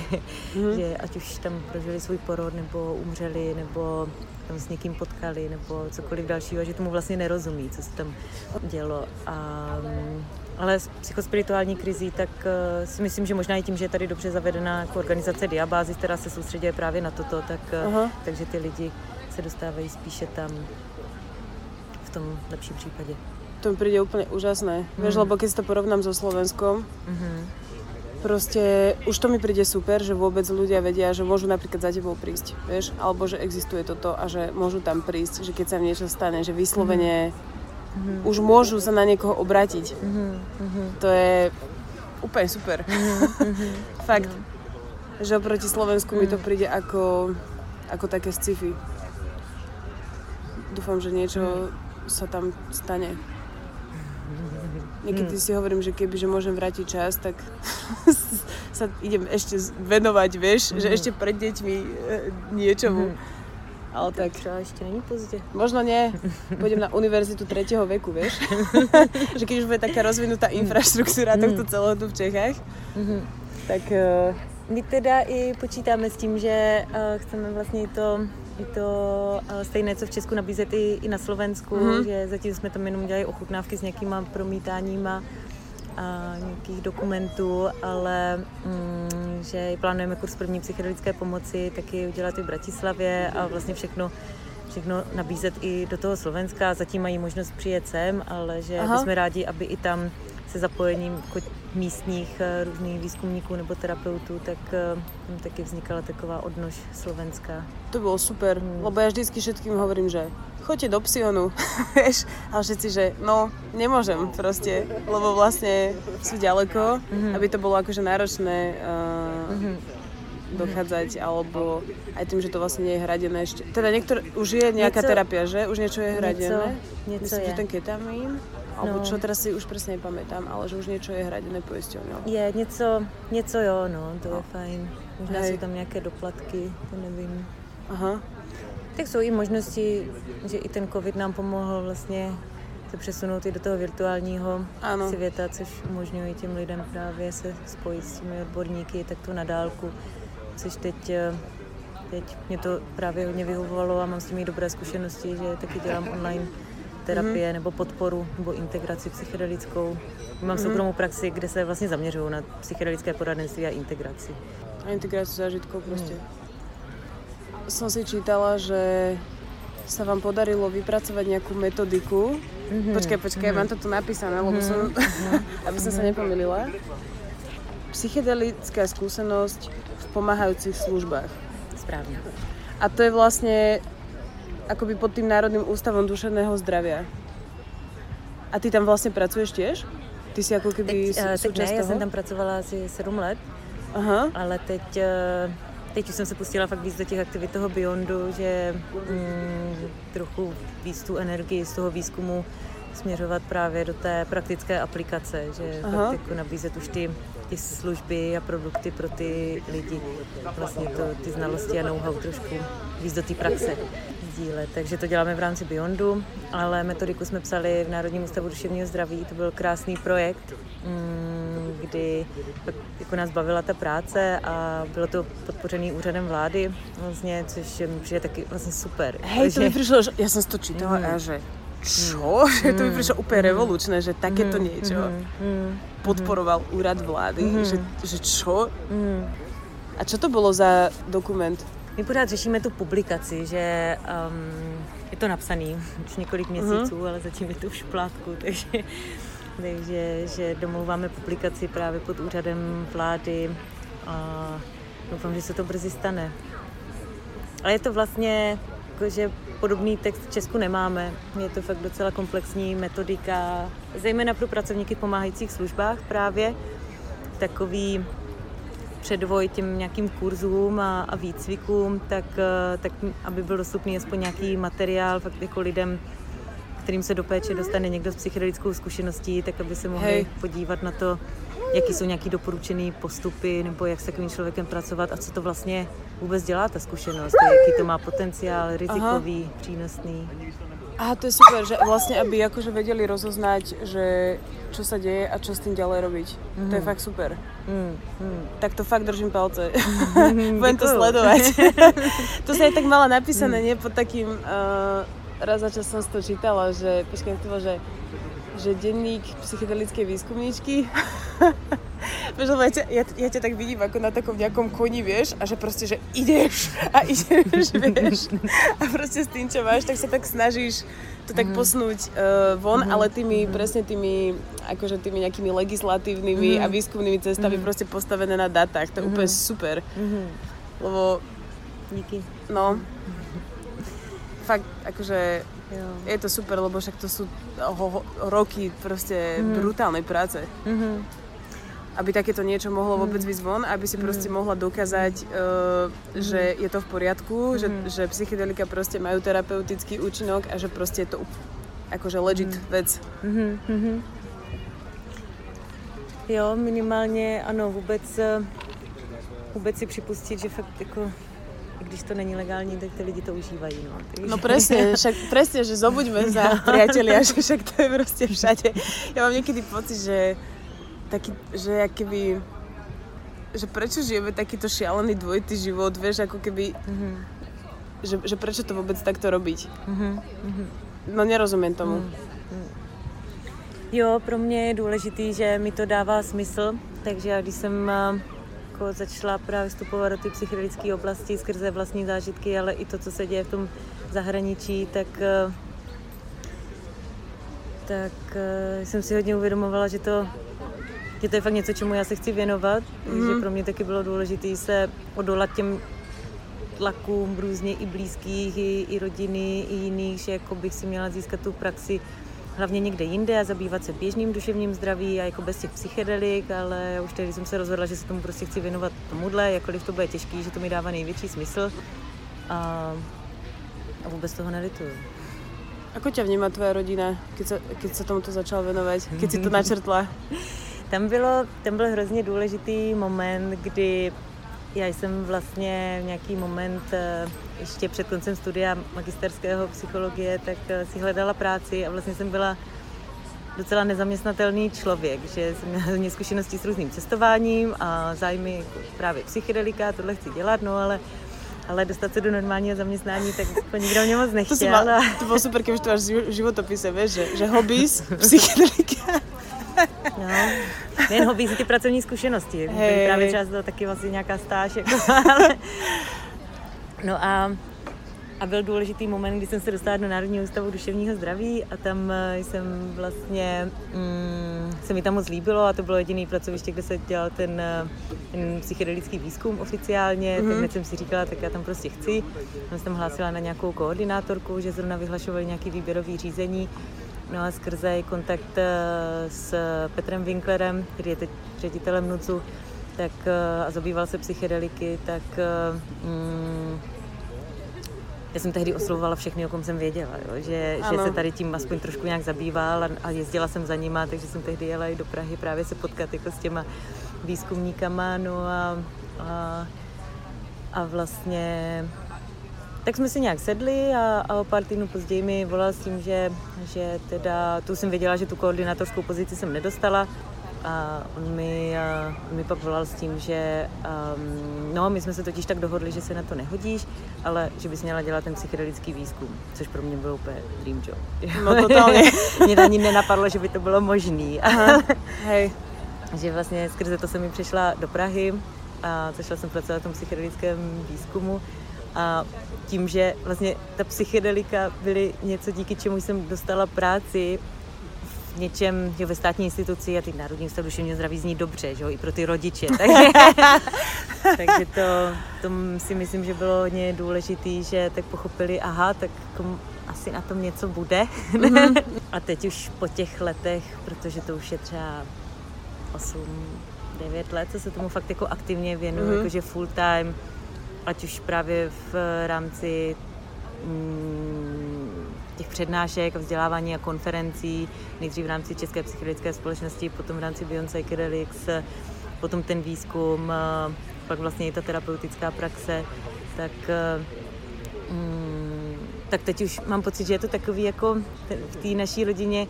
mm. že ať už tam prožili svůj porod, nebo umřeli, nebo tam s někým potkali, nebo cokoliv dalšího, že tomu vlastně nerozumí, co se tam dělo. A, ale s psychospirituální krizí, tak uh, si myslím, že možná i tím, že je tady dobře zavedená jako organizace Diabázis, která se soustředí právě na toto, tak, uh, takže ty lidi se dostávají spíše tam v tom lepším případě. To mi príde úplne úžasné. Mm. Vieš, lebo keď si to porovnám so Slovenskom, mm-hmm. proste už to mi príde super, že vôbec ľudia vedia, že môžu napríklad za tebou prísť, vieš, alebo že existuje toto a že môžu tam prísť, že keď sa im niečo stane, že vyslovene mm-hmm. už môžu sa na niekoho obrátiť. Mm-hmm. To je úplne super. Mm-hmm. [laughs] Fakt. Mm. Že oproti Slovensku mm. mi to príde ako, ako také sci-fi. Dúfam, že niečo mm. sa tam stane. Niekedy hmm. si hovorím, že keby, že môžem vrátiť čas, tak [laughs] sa idem ešte venovať, vieš, hmm. že ešte pred deťmi e, niečomu. Hmm. Ale tak... Třeba ešte není pozdě. Možno nie. [laughs] Pôjdem na univerzitu tretieho veku, vieš. [laughs] že keď už bude taká rozvinutá hmm. infraštruktúra hmm. tohto celého tu v Čechách, hmm. tak... Uh... My teda i počítáme s tím, že uh, chceme vlastně to i to stejné, co v Česku nabízet i, i na Slovensku, mm-hmm. že zatím jsme tam jenom dělali ochutnávky s nějakýma promítáníma a nějakých dokumentů, ale mm, že plánujeme kurz první psychedelické pomoci taky udělat i v Bratislavě a vlastně všechno všechno nabízet i do toho Slovenska. Zatím mají možnost přijet sem, ale že Aha. bychom rádi, aby i tam se zapojením jako místních eh, různých výzkumníků nebo terapeutů, tak eh, tam taky vznikala taková odnož slovenská. To bylo super, hmm. lebo ja vždycky všetkým hovorím, že choďte do Psionu, [laughs] vieš, a všetci, že no, nemôžem proste, lebo vlastne sú ďaleko, mm-hmm. aby to bolo akože náročné uh, mm-hmm dochádzať, alebo aj tým, že to vlastne nie je hradené ešte. Teda niektoré, už je nejaká niečo, terapia, že? Už niečo je hradené? Niečo, niečo Myslím, je. že ten ketamín? Alebo no. čo, teraz si už presne nepamätám, ale že už niečo je hradené poisťovňou. Je, něco, něco jo, no, to no. je fajn. Možná Hej. jsou tam nějaké doplatky, to nevím. Aha. Tak jsou i možnosti, že i ten covid nám pomohl vlastně se přesunout i do toho virtuálního ano. světa, což umožňuje těm lidem právě se spojit s těmi odborníky, tak to na dálku, což teď, eh, teď mě to právě hodně vyhovovalo a mám s tím dobré zkušenosti, že taky dělám online terapie mm-hmm. nebo podporu nebo integraci psychedelickou. Mám mm-hmm. soukromou praxi, kde se vlastně zaměřují na psychedelické poradenství a integraci. A integraci zážitkov prostě. Mm. Som si čítala, že sa vám podarilo vypracovať nejakú metodiku. Mm-hmm. Počkaj, počkaj, mm-hmm. mám to tu napísané, lebo mm-hmm. som, mm-hmm. aby som sa nepomýlila. Psychedelická skúsenosť v pomáhajúcich službách. Správne. A to je vlastne akoby pod tým Národným ústavom duševného zdravia. A ty tam vlastně pracuješ těž? Ty jsi jako keby teď, uh, teď ne, já jsem tam pracovala asi 7 let, Aha. ale teď, uh, teď už jsem se pustila fakt víc do těch aktivit toho Beyondu, že mm, trochu víc tu energii z toho výzkumu směřovat právě do té praktické aplikace, že Aha. fakt jako nabízet už ty, ty služby a produkty pro ty lidi, vlastně to, ty znalosti a know-how trošku víc do té praxe sdílet. Takže to děláme v rámci Beyondu, ale metodiku jsme psali v Národním ústavu duševního zdraví. To byl krásný projekt, mm, kdy jako nás bavila ta práce a bylo to podpořený úřadem vlády, vlastně, což mi přijde taky vlastně super. Hej, to mi přišlo, že já jsem to čítala mm. a že čo? Mm. [laughs] Že to mi přišlo úplně mm. revolučné, že takéto mm. niečo mm. podporoval úrad vlády, mm. že, že čo? Mm. A čo to bylo za dokument? My pořád řešíme tu publikaci, že um, je to napsaný už několik měsíců, uh-huh. ale zatím je to v šplátku, [laughs] takže, takže že domlouváme publikaci právě pod úřadem vlády a doufám, že se to brzy stane. Ale je to vlastně, jako, že podobný text v Česku nemáme. Je to fakt docela komplexní metodika, zejména pro pracovníky v pomáhajících službách právě. Takový předvoj těm nějakým kurzům a, a výcvikům, tak, eh, tak aby byl dostupný aspoň nějaký materiál fakt jako lidem, kterým se do péče dostane někdo s psychedelickou zkušeností, tak aby se mohli Hej. podívat na to, jaký jsou nějaký doporučené postupy, nebo jak s takovým člověkem pracovat a co to vlastně vůbec dělá ta zkušenost, jaký to má potenciál, rizikový, Aha. přínosný. Aha, to je super, že vlastne, aby akože vedeli rozoznať, že čo sa deje a čo s tým ďalej robiť. Mm. To je mhm. fakt super. Mm. Mm. Tak to fakt držím palce. Mm. [laughs] Budem to sledovať. [laughs] to sa aj tak mala napísané, mm. nie? Pod takým... Uh, raz za čas som to čítala, že... Počkaj, to bolo, že že denník psychedelickej výskumníčky [laughs] Vieš, ja, ťa, ja, ja ťa tak vidím ako na takom nejakom koni, vieš, a že proste, že ideš [laughs] a ideš, vieš. A proste s tým, čo máš, tak sa tak snažíš to tak mm. posnúť uh, von, mm. ale tými, mm. presne tými, akože tými nejakými legislatívnymi mm. a výskumnými cestami mm. proste postavené na datách. To je mm. úplne super. Mm. Lebo... Díky. No. Fakt, akože Jo. Je to super, lebo však to sú ho, ho, roky proste mm. brutálnej práce. Mm-hmm aby takéto niečo mohlo mm. vôbec výsť von, aby si proste mm. mohla dokázať, uh, že je to v poriadku, že, mm. že psychedelika proste majú terapeutický účinok a že proste je to akože legit vec. Mm-hmm. Jo, minimálně ano, vůbec, eh, vůbec si připustit, že fakt jako když to není legální, tak ty lidi to užívají. No, takže... no presne, [laughs] však presne, že zobuďme sa priatelia, [laughs] že však to je proste všade. Ja mám niekedy pocit, že taký, že keby že prečo žijeme takýto šialený dvojitý život, vieš, ako keby, mm-hmm. že, že prečo to vôbec takto robiť. Mm-hmm. No nerozumím tomu. Mm-hmm. Jo, pro mě je důležitý, že mi to dává smysl, takže já když jsem eh, jako začala právě vstupovat do té psychedelické oblasti skrze vlastní zážitky, ale i to, co se děje v tom zahraničí, tak eh, tak eh, jsem si hodně uvědomovala, že to že to je fakt něco, čemu já se chci věnovat, mm. že pro mě taky bylo důležité se odolat těm tlakům různě i blízkých, i, i rodiny, i jiných, že jako bych si měla získat tu praxi hlavně někde jinde a zabývat se běžným duševním zdraví a jako bez těch psychedelik, ale já už tehdy jsem se rozhodla, že se tomu prostě chci věnovat tomuhle, jakkoliv to bude těžký, že to mi dává největší smysl a, a vůbec toho nelituju. Ako ťa vníma tvoja rodina, keď sa, keď sa tomuto začala venovať, keď si to [laughs] načrtla? Tam, bylo, tam byl hrozně důležitý moment, kdy já jsem vlastně v nějaký moment eh, ještě před koncem studia magisterského psychologie, tak eh, si hledala práci a vlastně jsem byla docela nezaměstnatelný člověk, že jsem měla hodně zkušenosti s různým cestováním a zájmy právě psychedelika, tohle chci dělat, no ale ale dostat se do normálního zaměstnání, tak to nikdo mě moc nechtěl. To, má, to bylo super, když to máš životopise, víš, že, že hobbies, psychedelika. No, nejen hobby, ty pracovní zkušenosti. Hey. Právě čas to taky vlastně nějaká stáž. Jako, ale... No a, a byl důležitý moment, kdy jsem se dostala do Národního ústavu duševního zdraví a tam eh, jsem vlastně, mm, se mi tam moc líbilo a to bylo jediný pracoviště, kde se dělal ten, eh, ten psychedelický výzkum oficiálně, mm-hmm. tak hned jsem si říkala, tak já tam prostě chci. Jsem tam hlásila na nějakou koordinátorku, že zrovna vyhlašovali nějaký výběrový řízení No a skrze kontakt eh, s Petrem Winklerem, který je teď ředitelem NUCu, tak eh, a zabýval se psychedeliky, tak eh, mm, já jsem tehdy oslovovala všechny, o kom jsem věděla, jo, že, že se tady tím aspoň trošku nějak zabýval a, a jezdila jsem za nima, takže jsem tehdy jela i do Prahy právě se potkat jako s těma výzkumníkama, no a, a, a vlastně tak jsme si nějak sedli a, a o pár týdnů později mi volal s tím, že, že teda, tu jsem věděla, že tu koordinátorskou pozici jsem nedostala, a on mi, a, on mi pak volal s tím, že um, no, my jsme se totiž tak dohodli, že se na to nehodíš, ale že bys měla dělat ten psychedelický výzkum, což pro mě bylo úplně dream job. No totálně. [laughs] mě to ani nenapadlo, že by to bylo možný. Hej. [laughs] že vlastně skrze to jsem mi přišla do Prahy a začala jsem pracovat v tom psychedelickém výzkumu a tím, že vlastně ta psychedelika byly něco, díky čemu jsem dostala práci v něčem, jo, ve státní instituci a ty Národní ústav duševního zdraví zní dobře, že jo, i pro ty rodiče. [laughs] Takže, takže to, to si myslím, že bylo hodně důležité, že tak pochopili, aha, tak kom, asi na tom něco bude. Mm-hmm. [laughs] a teď už po těch letech, protože to už je třeba 8, 9 let, co se tomu fakt jako aktivně věnuju, mm-hmm. jakože full time, ať už právě v rámci mm, těch přednášek, vzdělávání a konferencí, nejdřív v rámci České psychologické společnosti, potom v rámci Beyond Psychedelics, potom ten výzkum, pak vlastně i ta terapeutická praxe, tak, mm, tak teď už mám pocit, že je to takový jako v té naší rodině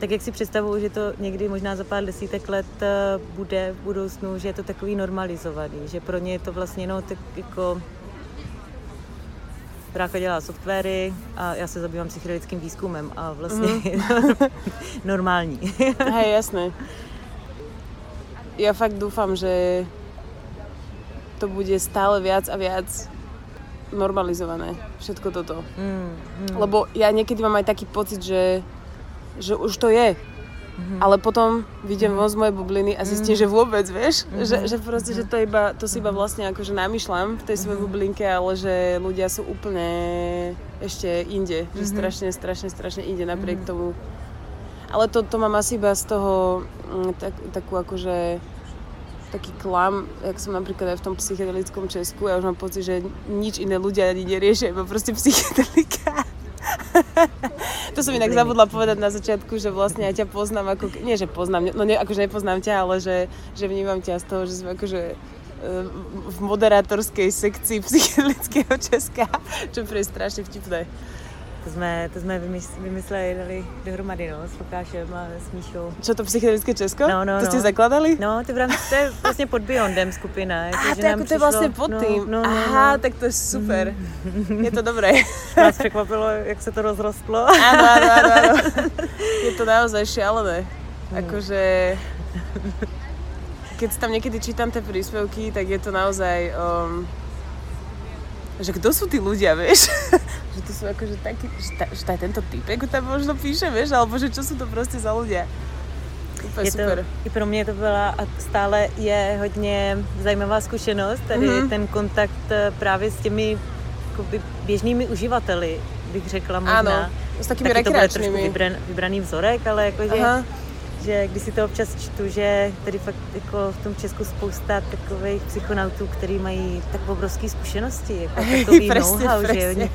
tak jak si představuju, že to někdy možná za pár desítek let eh, bude v budoucnu, že je to takový normalizovaný, že pro ně je to vlastně no tak jako brácha dělá softwary a já se zabývám psychedelickým výzkumem a vlastně mm. [laughs] normální. [laughs] Hej, jasné. Ja fakt dúfam, že to bude stále viac a viac normalizované, všetko toto. Mm, mm. Lebo ja niekedy mám aj taký pocit, že, že už to je. Mm-hmm. Ale potom vidím von z mojej bubliny a zistím, mm-hmm. že vôbec, vieš, mm-hmm. že, že proste, že to, iba, to si iba vlastne akože namýšľam v tej svojej mm-hmm. bublinke, ale že ľudia sú úplne ešte inde, mm-hmm. že strašne, strašne, strašne inde napriek mm-hmm. tomu. Ale to, to mám asi iba z toho mm, tak, takú akože taký klam, jak som napríklad aj v tom psychedelickom Česku, ja už mám pocit, že nič iné ľudia ani neriešia, iba proste psychedelika. [laughs] to som inak zabudla povedať na začiatku, že vlastne ja ťa poznám ako, nie že poznám, no ne, akože nepoznám ťa, ale že, že vnímam ťa z toho, že sme akože e, v moderátorskej sekcii [laughs] psychedelického Česka, čo je strašne vtipné. To jsme, to jsme vymysleli, dali dohromady, no, s Lukášem a s Míšou. Co to psychedelické Česko? No, no, to no. jste zakladali? No, to, rámci, to je vlastně pod Beyondem skupina. [laughs] Je to, tak to je vlastně pod no, tím. No, no, Aha, no. tak to je super. [laughs] je to dobré. [laughs] Vás překvapilo, jak se to rozrostlo. Áno, áno, áno. Je to naozaj šialené. Hmm. Akože... Keď tam niekedy čítam tie príspevky, tak je to naozaj... Um, že kto sú tí ľudia, vieš? Že to sú akože takí, že, ta, že aj tento typek tam možno píše, vieš, alebo že čo sú to proste za ľudia. Úplně je super. To, I pro mě to byla a stále je hodně zajímavá zkušenost, tady mm-hmm. ten kontakt eh, právě s těmi jakoby, běžnými uživateli, bych řekla možná. Ano, s takými Taky to bude trošku vybran, vybraný vzorek, ale jakože že když si to občas čtu, že tady fakt jako v tom Česku spousta takových psychonautů, který mají tak obrovské zkušenosti, jako [laughs] takový know-how, že oni,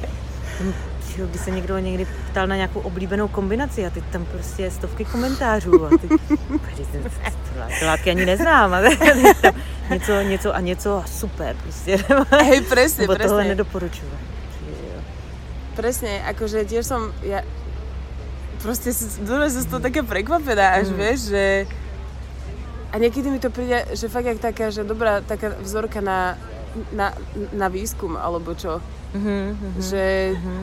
že by se někdo někdy ptal na nějakou oblíbenou kombinaci a teď tam prostě stovky komentářů a ty, [laughs] ty látky ani neznám a tam [laughs] něco, něco a něco a super prostě. [laughs] Hej, presne, presne. tohle nedoporučuji. Presne, akože tiež som, ja, proste dobre som z toho také prekvapená až, mm. vieš, že a niekedy mi to príde, že fakt jak taká, že dobrá taká vzorka na, na, na výskum, alebo čo. Mm-hmm, že mm-hmm.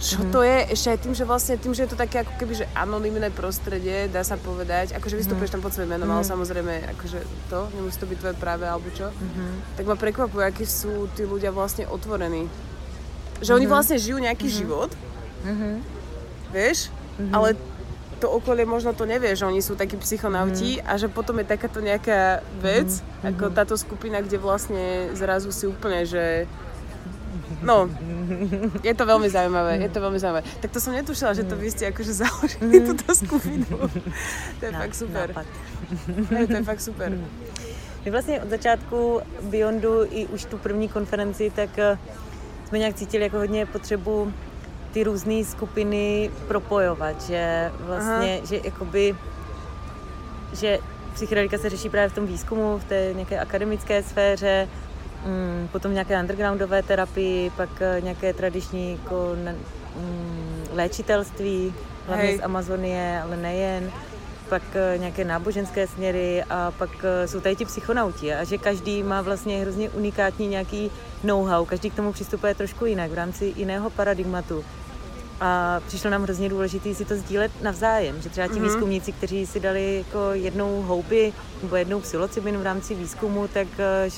čo mm-hmm. to je, ešte aj tým, že vlastne tým, že je to také ako keby, že anonimné prostredie, dá sa povedať, akože vystupuješ mm-hmm. tam pod svojím menom, mm-hmm. ale samozrejme, akože to, nemusí to byť tvoje práve, alebo čo, mm-hmm. tak ma prekvapuje, akí sú tí ľudia vlastne otvorení. Že mm-hmm. oni vlastne žijú nejaký mm-hmm. život, mm-hmm vieš, mm-hmm. ale to okolie možno to nevie, že oni sú takí psychonauti mm. a že potom je takáto nejaká vec, mm. ako táto skupina, kde vlastne zrazu si úplne, že No, je to veľmi zaujímavé, je to veľmi zaujímavé. Tak to som netušila, že to vy ste akože založili mm. túto skupinu. To je Na, fakt super. Hej, to je fakt super. My vlastně od začátku Beyondu i už tu první konferenci, tak eh, jsme nějak cítili jako hodně potřebu ty různé skupiny propojovat, že vlastně, Aha. že jakoby, že psychedelika se řeší právě v tom výzkumu, v té nějaké akademické sféře, mm, potom nějaké undergroundové terapii, pak eh, nějaké tradiční jako, mm, léčitelství, hlavně Hej. z Amazonie, ale nejen pak eh, nějaké náboženské směry a pak eh, jsou tady ti psychonauti a že každý má vlastně hrozně unikátní nějaký know-how, každý k tomu přistupuje trošku jinak v rámci jiného paradigmatu. A přišlo nám hrozně důležité si to sdílet navzájem, že třeba ti mm-hmm. výzkumníci, kteří si dali jako jednou houby nebo jednou psilocybin v rámci výzkumu, tak eh,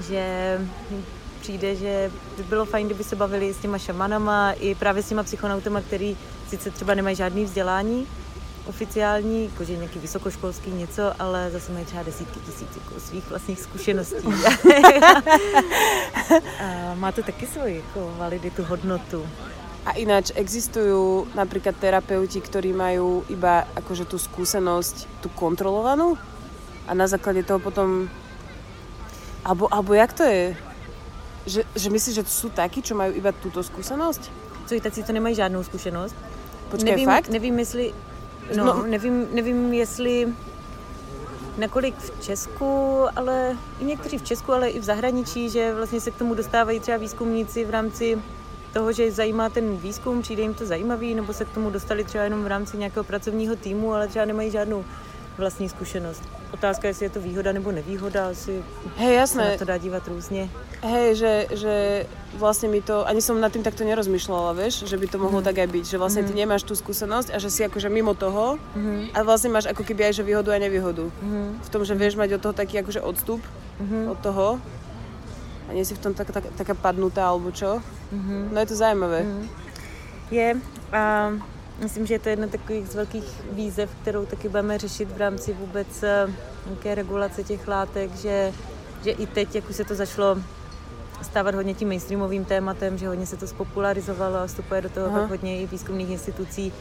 že, přijde, že by bylo fajn, kdyby se bavili s těma šamanama i právě s těma psychonautama, který sice třeba nemají žádný vzdělání oficiální, jakože nějaký vysokoškolský něco, ale zase mají třeba desítky tisíc jako svých vlastních zkušeností. [laughs] [laughs] a má to taky svoji jako validitu, hodnotu. A ináč existujú napríklad terapeuti, ktorí majú iba akože tú skúsenosť, tú kontrolovanú a na základe toho potom... Alebo, alebo jak to je? Že, že myslíš, že sú takí, čo majú iba túto skúsenosť? Co i tací, co nemají žádnou zkušenost. Počkej, nevím, fakt? Nevím, jestli... No, no. Nevím, nevím, jestli nakolik v Česku, ale i někteří v Česku, ale i v zahraničí, že vlastně se k tomu dostávají třeba výzkumníci v rámci toho, že zajímá ten výzkum, přijde jim to zajímavý, nebo se k tomu dostali třeba jenom v rámci nějakého pracovního týmu, ale třeba nemají žádnou vlastní zkušenost. otázka, jestli je to výhoda nebo nevýhoda, asi Hej, jasné. se na to dá dívat různě. Hej, že, že vlastne mi to, ani som nad tým takto nerozmýšľala, vieš, že by to mohlo mm. tak aj byť, že vlastne mm. ty nemáš tú skúsenosť a že si akože mimo toho mm. a vlastne máš ako keby aj že výhodu a nevýhodu. Mm. V tom, že vieš mať od toho taký akože odstup mm. od toho a nie si v tom tak, tak, taká padnutá alebo čo. Mm. No je to zajímavé. Mm. Je a myslím, že je to jedna takových z velkých výzev, kterou taky budeme řešit v rámci vůbec eh, nějaké regulace těch látek, že, že i teď, jak už se to začalo stávat hodně tím mainstreamovým tématem, že hodně se to spopularizovalo a vstupuje do toho Aha. pak hodně i výzkumných institucí.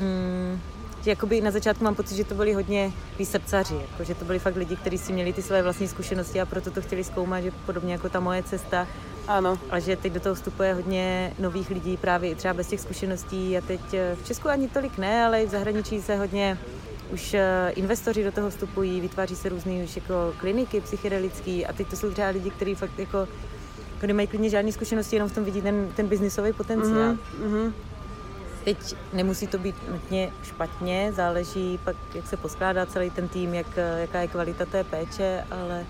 Mm, že jakoby na začátku mám pocit, že to byli hodně výsrdcaři, jako, že to byli fakt lidi, kteří si měli ty své vlastní zkušenosti a proto to chtěli zkoumat, že podobně jako ta moje cesta. Ano. A že teď do toho vstupuje hodně nových lidí právě i třeba bez těch zkušeností a teď eh, v Česku ani tolik ne, ale i v zahraničí se hodně už eh, investoři do toho vstupují, vytváří se různé už jako kliniky psychedelické a teď to jsou třeba lidi, kteří fakt jako jako nemají klidně žádné zkušenosti, jenom v tom vidí ten, ten biznisový potenciál. Mm-hmm. Teď nemusí to být nutně špatně, záleží pak, jak se poskládá celý ten tým, jak, jaká je kvalita té péče, ale,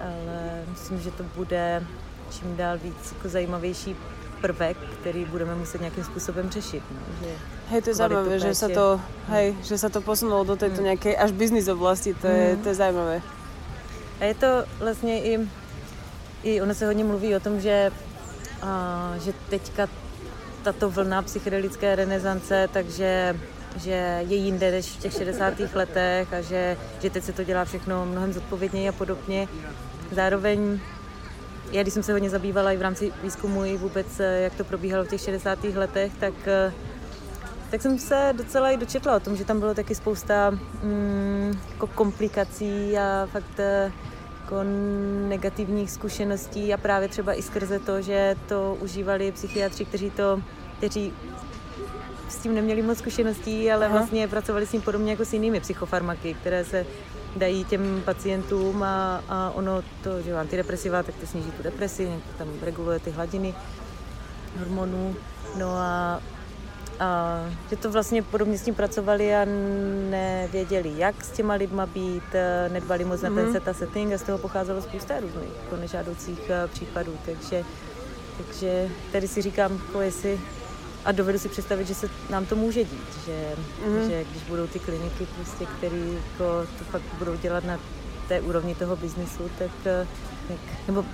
ale myslím, že to bude čím dál víc jako zajímavější prvek, který budeme muset nějakým způsobem řešit. No, že hej, to je zajímavé, že se to, hej, hmm. že se to posunulo do této hmm. nějaké až business oblasti, to je, hmm. to je zajímavé. A je to vlastně i i ono se hodně mluví o tom, že, a, že teďka tato vlna psychedelické renesance, takže že je jinde než v těch 60. letech a že, že teď se to dělá všechno mnohem zodpovědněji a podobně. Zároveň já, když jsem se hodně zabývala i v rámci výzkumu i vůbec, jak to probíhalo v těch 60. letech, tak, tak jsem se docela i dočetla o tom, že tam bylo taky spousta mm, jako komplikací a fakt jako negativních zkušeností a právě třeba i skrze to, že to užívali psychiatři, kteří to, kteří s tím neměli moc zkušeností, ale Aha. vlastně pracovali s tím podobně jako s jinými psychofarmaky, které se dají těm pacientům a, a ono to, že antidepresiva, tak to sníží tu depresi, tam reguluje ty hladiny hormonů. No a a že to vlastně podobně s tím pracovali a nevěděli, jak s těma lidma být, eh, nedbali moc na ten mhm. set a setting a z toho pocházelo spousta různých jako nežádoucích eh, případů, takže, takže tady si říkám, jako jestli a dovedu si představit, že se nám to může dít, že, mm. že když budou ty kliniky, prostě, které jako to fakt budou dělat na té úrovni toho biznisu, tak, eh, tak nebo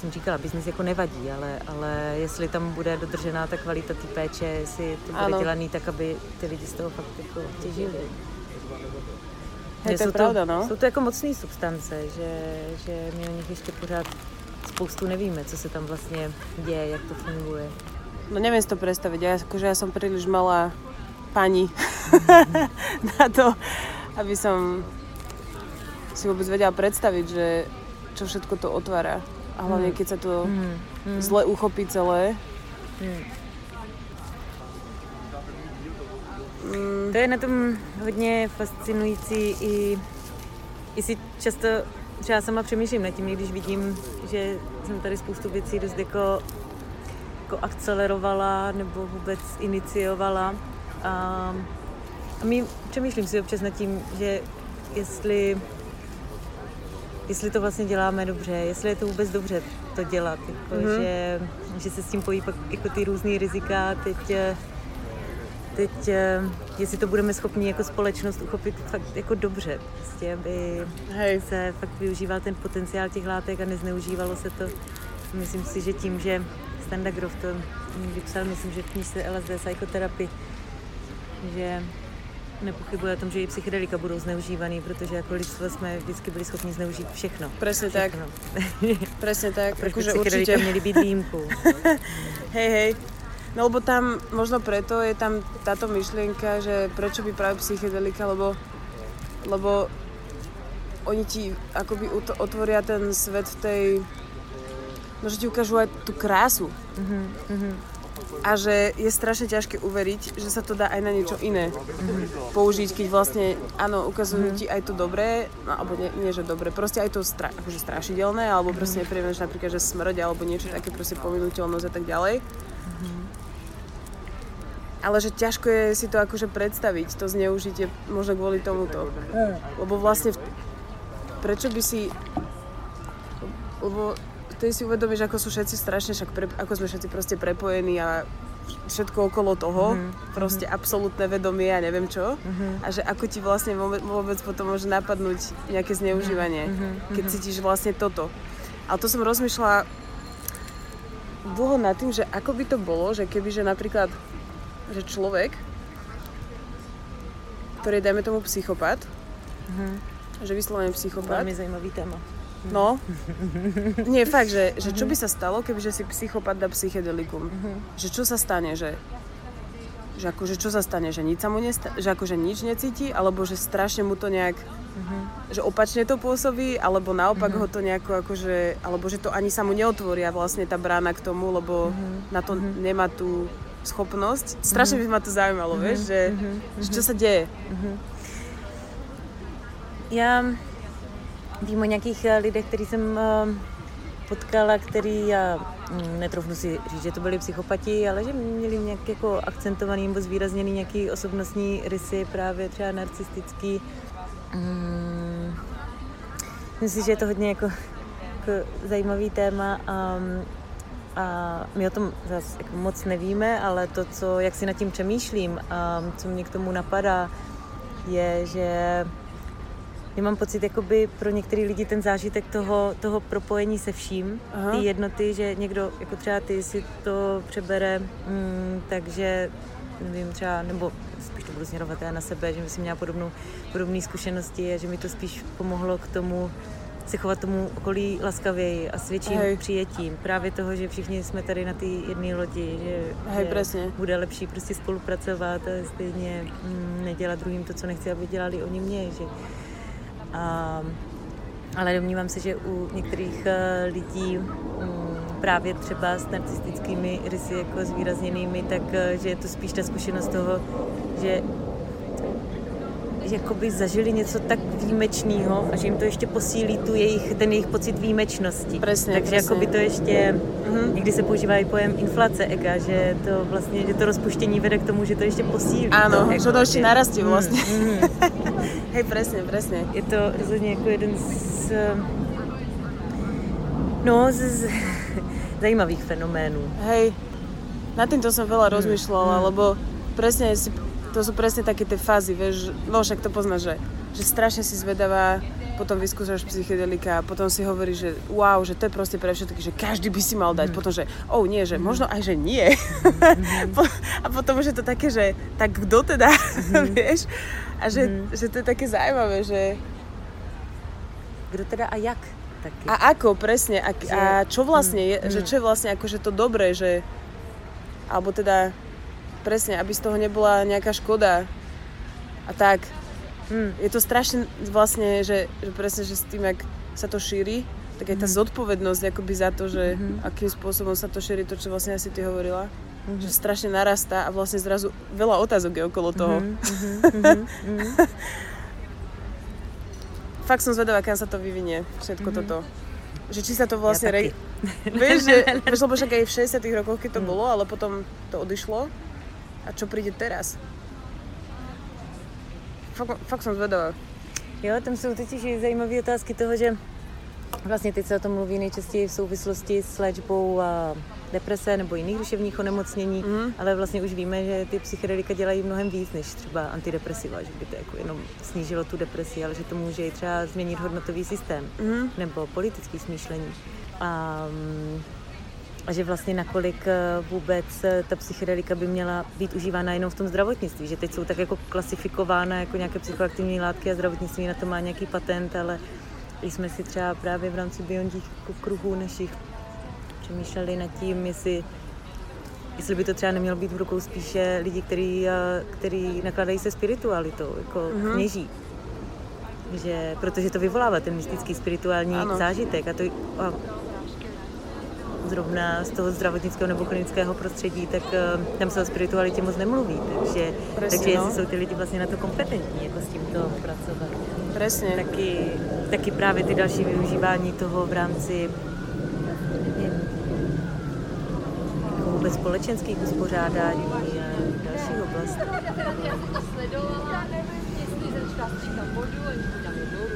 jsem říkala, biznis jako nevadí, ale, ale jestli tam bude dodržená ta kvalita té péče, jestli to bude ano. dělaný tak, aby ty lidi z toho fakt jako těžili. Je to jsou, pravda, to, no? jsou to jako mocné substance, že, že my o nich ještě pořád spoustu nevíme, co se tam vlastně děje, jak to funguje. No nevím si to představit, já, akože ja som príliš malá pani [laughs] na to, aby som si vůbec vedela představit, že čo všetko to otvára. A hlavně, hmm. keď se to. Hmm. zle uchopí celé. Hmm. Mm. To je na tom hodně fascinující i, i si často třeba sama přemýšlím nad tím, když vidím, že jsem tady spoustu věcí dost jako, jako akcelerovala nebo vůbec iniciovala. A, a my přemýšlím si občas nad tím, že jestli jestli to vlastně děláme dobře, jestli je to vůbec dobře to dělat, jako, mm-hmm. že, že se s tím pojí pak jako ty různé rizika, teď, eh, teď eh, jestli to budeme schopni jako společnost uchopit fakt jako dobře, prostě, aby Hej. se fakt využíval ten potenciál těch látek a nezneužívalo se to. Myslím si, že tím, že Standa Grof to vypsal, myslím, že v knižce LSD psychoterapii, že nepochybuje o tom, že i psychedelika budou zneužívaný, protože jako lidstvo jsme vždycky byli schopni zneužít všechno. Přesně tak. [laughs] Přesně tak. Proč by psychedelika určitě. měly být výjimkou? [laughs] hej, hej. No lebo tam, možno preto je tam táto myšlienka, že prečo by práve psychedelika, lebo, lebo oni ti akoby otvoria ten svet v tej, no že ti ukážu aj tú krásu. Mm-hmm a že je strašne ťažké uveriť, že sa to dá aj na niečo iné mm-hmm. použiť, keď vlastne, áno, ukazujú mm-hmm. ti aj to dobré, no, alebo nie, nie že dobré, proste aj to stra, akože strašidelné, alebo proste mm-hmm. nepríjemné, že napríklad, že smrť, alebo niečo také proste pominuteľnosť a tak ďalej. Mm-hmm. Ale že ťažko je si to akože predstaviť, to zneužitie možno kvôli tomuto. Mm. Lebo vlastne v prečo by si... Lebo ty si uvedomíš, ako sú všetci strašne, však pre, ako sme všetci proste prepojení a všetko okolo toho, mm-hmm. proste absolútne vedomie a neviem čo. Mm-hmm. A že ako ti vlastne vôbec, potom môže napadnúť nejaké zneužívanie, mm-hmm. keď cítiš vlastne toto. Ale to som rozmýšľala dlho nad tým, že ako by to bolo, že keby, že napríklad, že človek, ktorý je, dajme tomu, psychopat, mm-hmm. že vyslovene psychopat. Veľmi zaujímavý téma. No. [laughs] Nie, fakt, že, že čo by sa stalo, kebyže si psychopat dá psychedelikum? Že čo sa stane, že že akože čo sa stane, že nič sa mu nesta- že akože nič necíti, alebo že strašne mu to nejak, uh-huh. že opačne to pôsobí, alebo naopak uh-huh. ho to nejako akože, alebo že to ani sa mu neotvoria vlastne tá brána k tomu, lebo uh-huh. na to uh-huh. nemá tú schopnosť. Strašne uh-huh. by ma to zaujímalo, uh-huh. vieš, že, uh-huh. že čo sa deje. Uh-huh. Ja Vím o nějakých eh, lidech, který jsem eh, potkala, který, já mm, netrofnu si říct, že to byli psychopati, ale že měli nějak jako akcentovaný nebo zvýrazněný nějaký osobnostní rysy, právě třeba narcistický. Mm, myslím si, že je to hodně jako, jako zajímavý téma a, a my o tom zase jako moc nevíme, ale to, co, jak si nad tím přemýšlím a co mě k tomu napadá, je, že já mám pocit, jakoby pro některé lidi ten zážitek toho, toho propojení se vším, Aha. ty jednoty, že někdo, jako třeba ty, si to přebere, mm, takže nevím, třeba, nebo spíš to budu směrovat já na sebe, že jsem měla podobnou, podobné zkušenosti a že mi to spíš pomohlo k tomu, se chovat tomu okolí laskavěji a s větším Hej. přijetím. Právě toho, že všichni jsme tady na té jedné lodi, že, Hej, že bude lepší prostě spolupracovat a stejně mm, nedělat druhým to, co nechci, aby dělali oni mě. Že, ale domnívám se, že u některých eh, lidí mm, právě třeba s narcistickými rysy jako zvýrazněnými, tak eh, že je to spíš ta zkušenost toho, že jakoby zažili něco tak výjimečného a že jim to ještě posílí tu jejich, ten jejich pocit výjimečnosti. Presně, Takže presně. jakoby to ještě, mm-hmm. někdy se používá i pojem inflace ega, že to vlastně, že to rozpuštění vede k tomu, že to ještě posílí. Ano, to, že to ještě narastí mm, vlastně. Mm, [laughs] Hej, presne, presne. Je to rozhodně jako jeden z, no, z, z [laughs] zajímavých fenoménů. Hej, nad týmto som veľa mm. rozmýšľala, mm. lebo presne si to sú presne také tie fázy, vieš, no však to poznáš, že, že strašne si zvedavá, potom vyskúšaš psychedelika a potom si hovorí, že wow, že to je proste pre všetky, že každý by si mal dať, mm. potom, že oh nie, že mm. možno aj, že nie. [laughs] Mm. a potom už je to také, že tak kto teda, mm. [laughs] vieš? A že, mm. že to je také zaujímavé, že... Kto teda a jak? Taky. A ako, presne. A, a čo vlastne je, mm. že čo je vlastne akože to dobré, že... Alebo teda presne, aby z toho nebola nejaká škoda. A tak. Hmm. Je to strašne vlastne, že, že presne, že s tým, jak sa to šíri, tak aj tá mm zodpovednosť akoby za to, že mm-hmm. akým spôsobom sa to šíri, to, čo vlastne asi ty hovorila, mm-hmm. že strašne narastá a vlastne zrazu veľa otázok je okolo toho. Mm-hmm. [laughs] mm-hmm. Fakt som zvedavá, kam sa to vyvinie, všetko mm-hmm. toto. Že či sa to vlastne... Ja re... [laughs] Vieš, že, lebo však aj v 60 rokoch, keď to mm. bolo, ale potom to odišlo a čo príde teraz? Fakt, fakt jsem zvedavá. Jo, tam jsou totiž i zajímavé otázky toho, že vlastně teď se o tom mluví nejčastěji v souvislosti s léčbou a deprese nebo jiných duševních onemocnění, mm. ale vlastně už víme, že ty psychedelika dělají mnohem víc než třeba antidepresiva, že by to jako jenom snížilo tu depresi, ale že to může i třeba změnit hodnotový systém mm. nebo politický smýšlení. A a že vlastně nakolik eh, vůbec eh, ta psychedelika by měla být užívána jenom v tom zdravotnictví, že teď jsou tak jako klasifikována jako nějaké psychoaktivní látky a zdravotnictví na to má nějaký patent, ale jsme si třeba právě v rámci bionních jako kruhů našich přemýšleli nad tím, jestli, jestli by to třeba nemělo být v rukou spíše lidí, který, eh, který nakladají se spiritualitou, jako mm-hmm. kněží. Že, protože to vyvolává ten mystický spirituální ano. zážitek a, to, a zrovna z toho zdravotnického nebo klinického prostředí, tak uh, tam se o spiritualitě moc nemluví, takže, Presně, takže no. jsou ty lidi vlastně na to kompetentní, jako s tímto pracovat. Přesně. Taky, taky právě ty další využívání toho v rámci nevím, jako vůbec společenských uspořádání a dalších oblastí. Sledovala, jestli začala vodu, jednou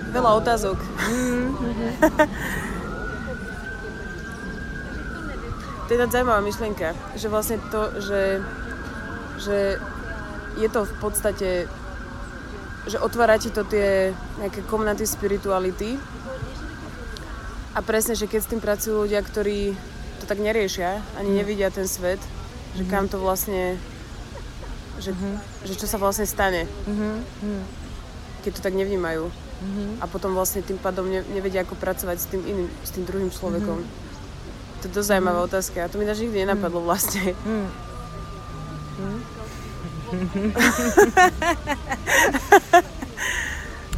Veľa otázok. [laughs] to je tá zaujímavá myšlienka, že vlastne to, že, že je to v podstate, že otvára ti to tie nejaké komnaty spirituality a presne, že keď s tým pracujú ľudia, ktorí to tak neriešia, ani mm. nevidia ten svet, že mm. kam to vlastne, že, mm. že čo sa vlastne stane, mm. keď to tak nevnímajú. Mm. A potom vlastne tým pádom ne, nevedia, ako pracovať s tým iným, s tým druhým človekom. Mm. To je dosť zaujímavá mm. otázka. A to mi až nikdy nenapadlo vlastne. Mm. Mm.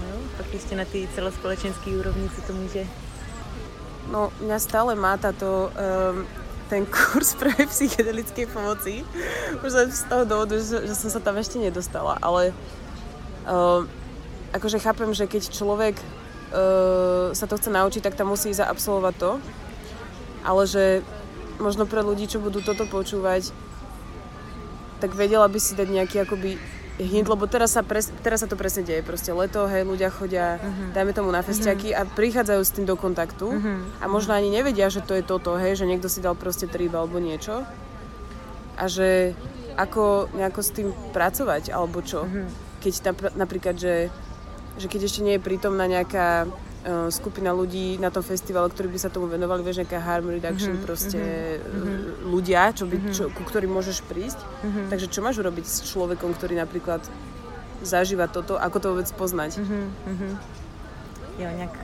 no, pak ještě na té celospolečenské úrovni si to může No, mňa stále má táto, um, ten kurz pre psychedelickej pomoci. Už z toho dôvodu, že, že som sa tam ešte nedostala, ale um, akože chápem, že keď človek uh, sa to chce naučiť, tak tam musí zaabsolvovať to. Ale že možno pre ľudí, čo budú toto počúvať, tak vedela by si dať nejaký akoby hint, lebo teraz sa, pres, teraz sa to presne deje. Proste leto, hej, ľudia chodia, uh-huh. dajme tomu na festiaky uh-huh. a prichádzajú s tým do kontaktu uh-huh. a možno ani nevedia, že to je toto, hej, že niekto si dal proste trip alebo niečo a že ako nejako s tým pracovať alebo čo. Uh-huh. Keď napríklad, že, že keď ešte nie je prítomná nejaká skupina ľudí na tom festivale, ktorí by sa tomu venovali, vieš, nejaká harm reduction, mm-hmm, proste mm-hmm. ľudia, čo by, mm-hmm. čo, ku ktorým môžeš prísť. Mm-hmm. Takže čo máš urobiť s človekom, ktorý napríklad zažíva toto, ako to vôbec poznať? Mm-hmm. Jo, nejak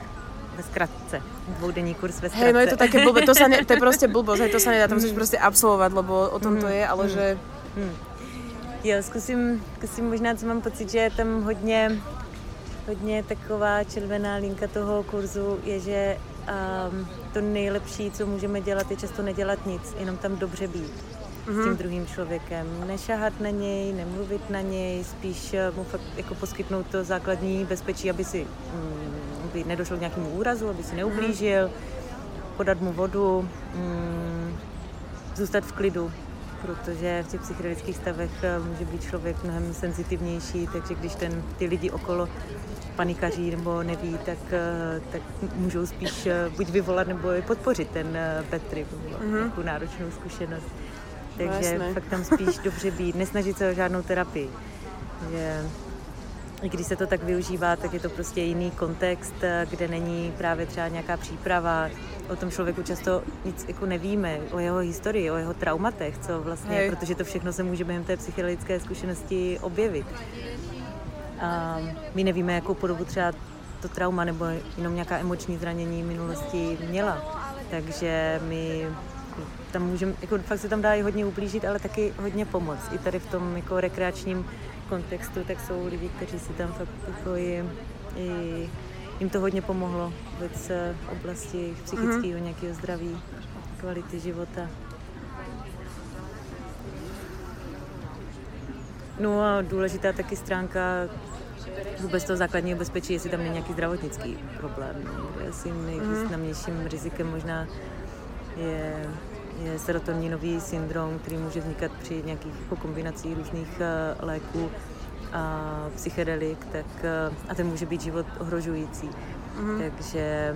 ve skratce. Dvoudenní kurz ve skratce. Hej, no je to také blbé, to, sa ne, to je [laughs] proste blbosť, hej, to sa nedá, to musíš proste absolvovať, lebo o tom mm-hmm. to je, ale mm-hmm. že... Mm. Jo, zkusím, zkusím možná, co mám pocit, že je tam hodně hodně taková červená linka toho kurzu je, že um, to nejlepší, co můžeme dělat, je často nedělat nic, jenom tam dobře být mm-hmm. s tím mhm. druhým člověkem. Nešahat na něj, nemluvit na něj, spíš eh, mu fakt jako poskytnout to základní bezpečí, aby si um, aby nedošlo k nějakému úrazu, aby si neublížil, podat mu vodu, um, zůstat v klidu, protože v těch psychedelických stavech eh, může být člověk mnohem senzitivnější, takže když ten, ty lidi okolo panikaří nebo neví, tak, eh, tak můžou spíš eh, buď vyvolat nebo podpořit ten bad trip, mm-hmm. tu náročnou zkušenost. Takže no, fakt tam spíš [laughs] dobře být, nesnažit se o žádnou terapii. Že i když se to tak využívá, tak je to prostě jiný kontext, kde není právě třeba nějaká příprava. O tom člověku často nic jako nevíme, o jeho historii, o jeho traumatech, co vlastně, Hej. protože to všechno se může během té psychologické zkušenosti objevit. A my nevíme, jakou podobu třeba to trauma nebo jenom nějaká emoční zranění minulosti měla. Takže my tam můžeme, jako fakt se tam dá i hodně ublížit, ale taky hodně pomoct. I tady v tom jako rekreačním kontextu, tak jsou lidi, kteří si tam fakt jako i, i jim to hodně pomohlo vůbec v oblasti psychického mm-hmm. nějakého zdraví, kvality života. No a důležitá taky stránka vůbec toho základního bezpečí, jestli tam není nějaký zdravotnický problém. Asi nejvýznamnějším mm. rizikem možná je, je serotoninový syndrom, který může vznikat při nějakých jako kombinací různých uh, léků a psychedelik, tak, uh, a ten může být život ohrožující. Mm. Takže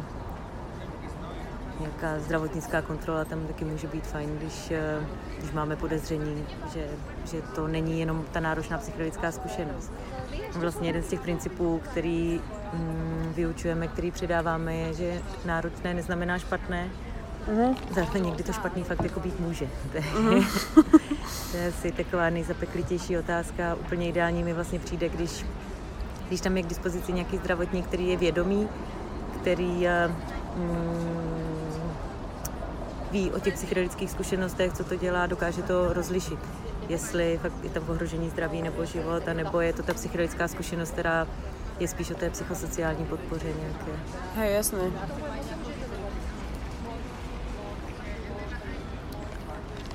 nějaká zdravotnická kontrola tam taky může být fajn, když, uh, když máme podezření, že, že to není jenom ta náročná psychedelická zkušenost. Vlastně jeden z těch principů, který mm, vyučujeme, který předáváme, je, že náročné neznamená špatné, Uh-huh. Zároveň někdy to špatný fakt jako být může. Uh-huh. [laughs] to je asi taková nejzapeklitější otázka. Úplně ideální mi vlastně přijde, když, když tam je k dispozici nějaký zdravotník, který je vědomý, který mm, ví o těch psychedelických zkušenostech, co to dělá, dokáže to rozlišit. Jestli fakt je tam ohrožení zdraví nebo života, nebo je to ta psychedelická zkušenost, která je spíš o té psychosociální podpoře nějaké. Hej, jasné.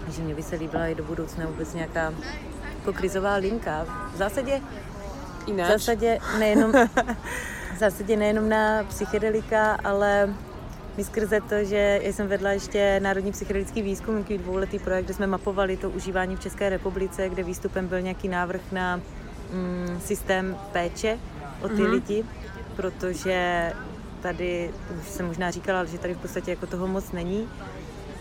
že mě by se líbila i do budoucna vůbec nějaká jako krizová linka. V zásadě, Ináč. v zásadě nejenom, [laughs] v zásadě nejenom na psychedelika, ale mi skrze to, že jsem vedla ještě Národní psychedelický výzkum, nějaký dvouletý projekt, kde jsme mapovali to užívání v České republice, kde výstupem byl nějaký návrh na mm, systém péče o ty mm-hmm. lidi protože tady, už jsem možná říkala, že tady v podstatě jako toho moc není,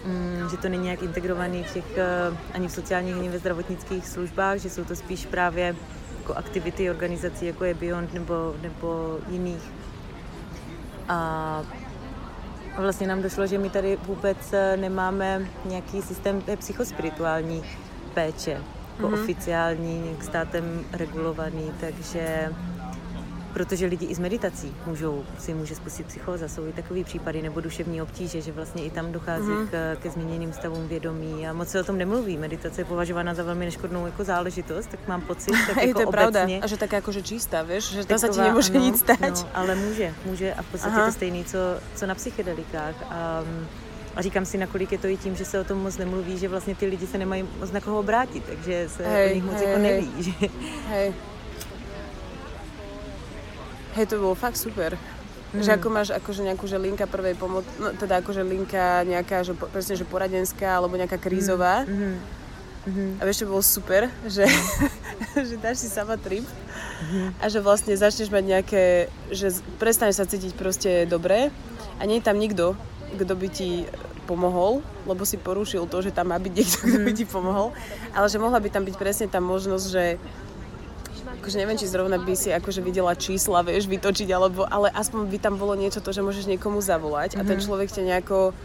mm, že to není nějak integrovaný v těch, eh, ani v sociálních, ani ve zdravotnických službách, že jsou to spíš právě jako aktivity organizací, jako je Beyond nebo, nebo jiných. A vlastně nám došlo, že my tady vůbec eh, nemáme nějaký systém té psychospirituální péče, jako mm-hmm. oficiální, státem regulovaný, takže protože lidi i z meditací můžou, si může spustit psychóza. Jsou i takový případy nebo duševní obtíže, že vlastně i tam dochází mm-hmm. k, ke změněným stavům vědomí a moc se o tom nemluví. Meditace je považována za velmi neškodnou jako záležitost, tak mám pocit, [laughs] tak jako je to obecně, pravda. A že tak jakože čistá, víš, že to se ti nemůže ano, nic stát. No, ale může, může a v podstatě Aha. to stejný, co, co na psychedelikách. A, a říkám si, nakolik je to i tím, že se o tom moc nemluví, že vlastně ty lidi se nemají moc na koho obrátit, takže se hej, o nich moc hej, jako neví. Hej. hej. Hej, to bolo fakt super. Mm. Že ako máš akože nejakú že linka prvej pomoci, no teda akože linka nejaká, že presne, že poradenská alebo nejaká krízová. Mm. Mm-hmm. A vieš, čo bolo super, že, [laughs] že dáš si sama trip mm-hmm. a že vlastne začneš mať nejaké, že prestaneš sa cítiť proste dobre a nie je tam nikto, kto by ti pomohol, lebo si porušil to, že tam má byť niekto, kto by ti pomohol, ale že mohla by tam byť presne tá možnosť, že akože neviem, či zrovna by si akože videla čísla, vieš, vytočiť, alebo, ale aspoň by tam bolo niečo to, že môžeš niekomu zavolať mm-hmm. a ten mhm. človek ťa nejako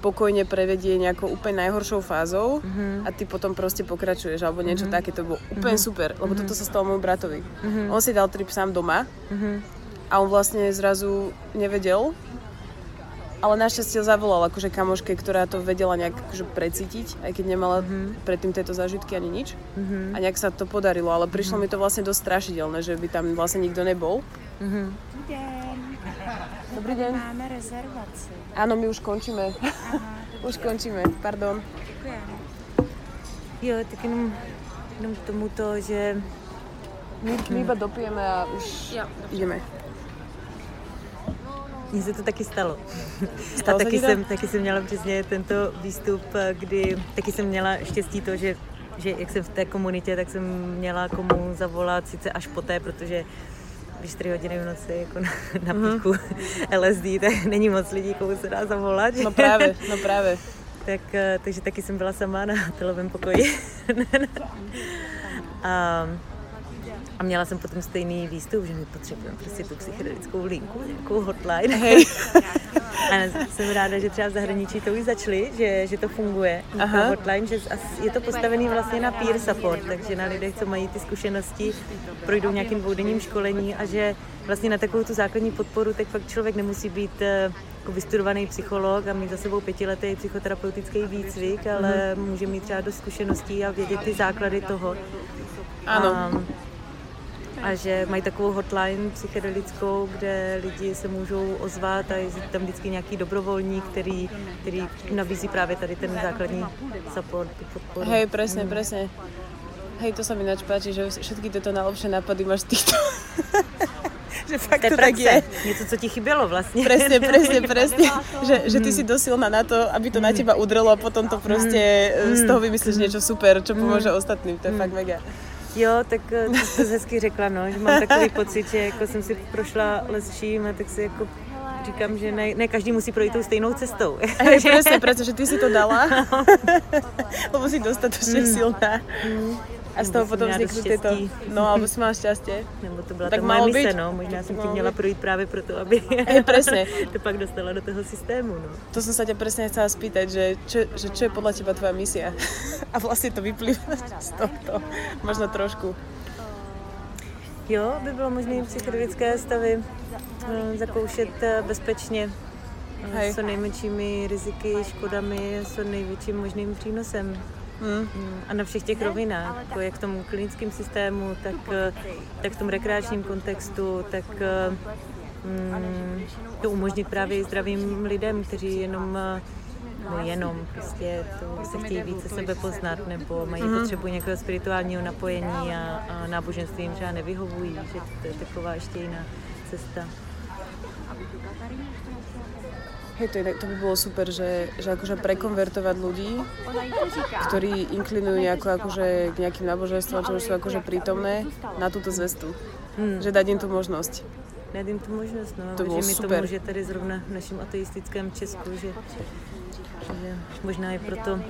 pokojne prevedie nejakou úplne najhoršou fázou mm-hmm. a ty potom proste pokračuješ alebo niečo mm-hmm. také, to bolo úplne mm-hmm. super, lebo mm-hmm. toto sa stalo môjmu bratovi. Mm-hmm. On si dal trip sám doma mm-hmm. a on vlastne zrazu nevedel, ale našťastie zavolal akože kamoške, ktorá to vedela nejak akože precítiť, aj keď nemala mm-hmm. predtým tieto zážitky ani nič. Mm-hmm. A nejak sa to podarilo, ale prišlo mm-hmm. mi to vlastne dosť strašidelné, že by tam vlastne nikto nebol. Mm-hmm. Dobrý deň. Dobrý deň. Máme rezervaci. Áno, my už končíme. už končíme, pardon. Ďakujem. Jo, tak jenom, jenom k tomuto, že... My, my iba dopijeme a už jo. ideme. Mně se to taky stalo. [laughs] Stalo a taky jsem, taky jsem měla přesně tento výstup, kdy taky jsem měla štěstí to, že, že jak jsem v té komunitě, tak jsem měla komu zavolat sice až poté, protože když 4 hodiny v noci jako na, na mhm. píku mm-hmm. LSD, tak není moc lidí, komu se dá zavolat. No právě, no [laughs] právě. tak, eh, takže taky jsem byla sama na telovém pokoji. [laughs] a, a měla jsem potom stejný výstup, že my potřebujeme prostě tu psychedelickou linku, nějakou hotline. Hey. [laughs] a jsem ráda, že třeba v zahraničí to už začali, že, že to funguje, Aha. hotline, že je to postavený vlastně na peer support, takže na lidech, co mají ty zkušenosti, projdou nějakým dvoudenním školení a že vlastně na takovou tu základní podporu tak fakt člověk nemusí být eh, jako vystudovaný psycholog a mít za sebou pětiletý psychoterapeutický výcvik, ale mm. může mít třeba dost zkušeností a vědět ty základy toho. Ano. A, a že mají takovou hotline psychedelickou, kde lidi se můžou ozvat a je tam vždycky nějaký dobrovolník, který, který nabízí právě tady ten základní support, podporu. Hej, presne, mm. presne. Hej, to sa mi ináč páči, že všetky tieto najlepšie nápady máš týchto. [laughs] že fakt to, tak je. Něco, co ti chybělo vlastně. Presne, presne, [laughs] presne. že, že ty si dosilná na to, aby to na mm. teba udrelo a potom to prostě mm. z toho vymyslíš niečo super, čo pomôže ostatným. To je fakt mega. Jo, tak eh, to jsi hezky řekla, no, že mám takový pocit, že jako jsem si prošla lesčím a tak si jako říkám, že ne, ne každý musí projít tou stejnou cestou. [laughs] Hej, presne, pretože ty si to dala, [laughs] lebo si dostatočne mm. silná. Mm. A z toho potom vznikly tyto. No, alebo si máš šťastie. Nebo to byla tak ta moje mise, no. Možná jsem ti měla projít právě proto, aby [laughs] Hej, presne. [laughs] to pak dostala do toho systému, no. To som sa ťa presne chcela spýtať, že čo, že čo je podľa teba tvoja misia? [laughs] A vlastne to vyplýva z tohto. Možno trošku. Jo, by bylo možné psychedelické stavy uh, zakoušet uh, bezpečně, Hej. s nejmenšími riziky, škodami, s největším možným přínosem. Hmm. A na všech těch rovinách, jako jak v tom klinickém systému, tak, eh, tak v tom rekreačním kontextu, tak mm, to umožnit právě zdravým lidem, kteří jenom no jenom prostě to se chtějí více sebe poznat nebo mají mm-hmm. potřebu nějakého spirituálního napojení a, a náboženství jim třeba nevyhovují, že to je taková ještě jiná cesta. Hej, to, je, to by bolo super, že, že akože prekonvertovať ľudí, ktorí inklinujú nejako akože k nejakým náboženstvom, čo už sú akože prítomné, na túto zvestu. Hmm. Že dať im tú možnosť. dát jim tu možnost. No. To bylo mi super. to může tady zrovna v našem ateistickém Česku, že, že možná i proto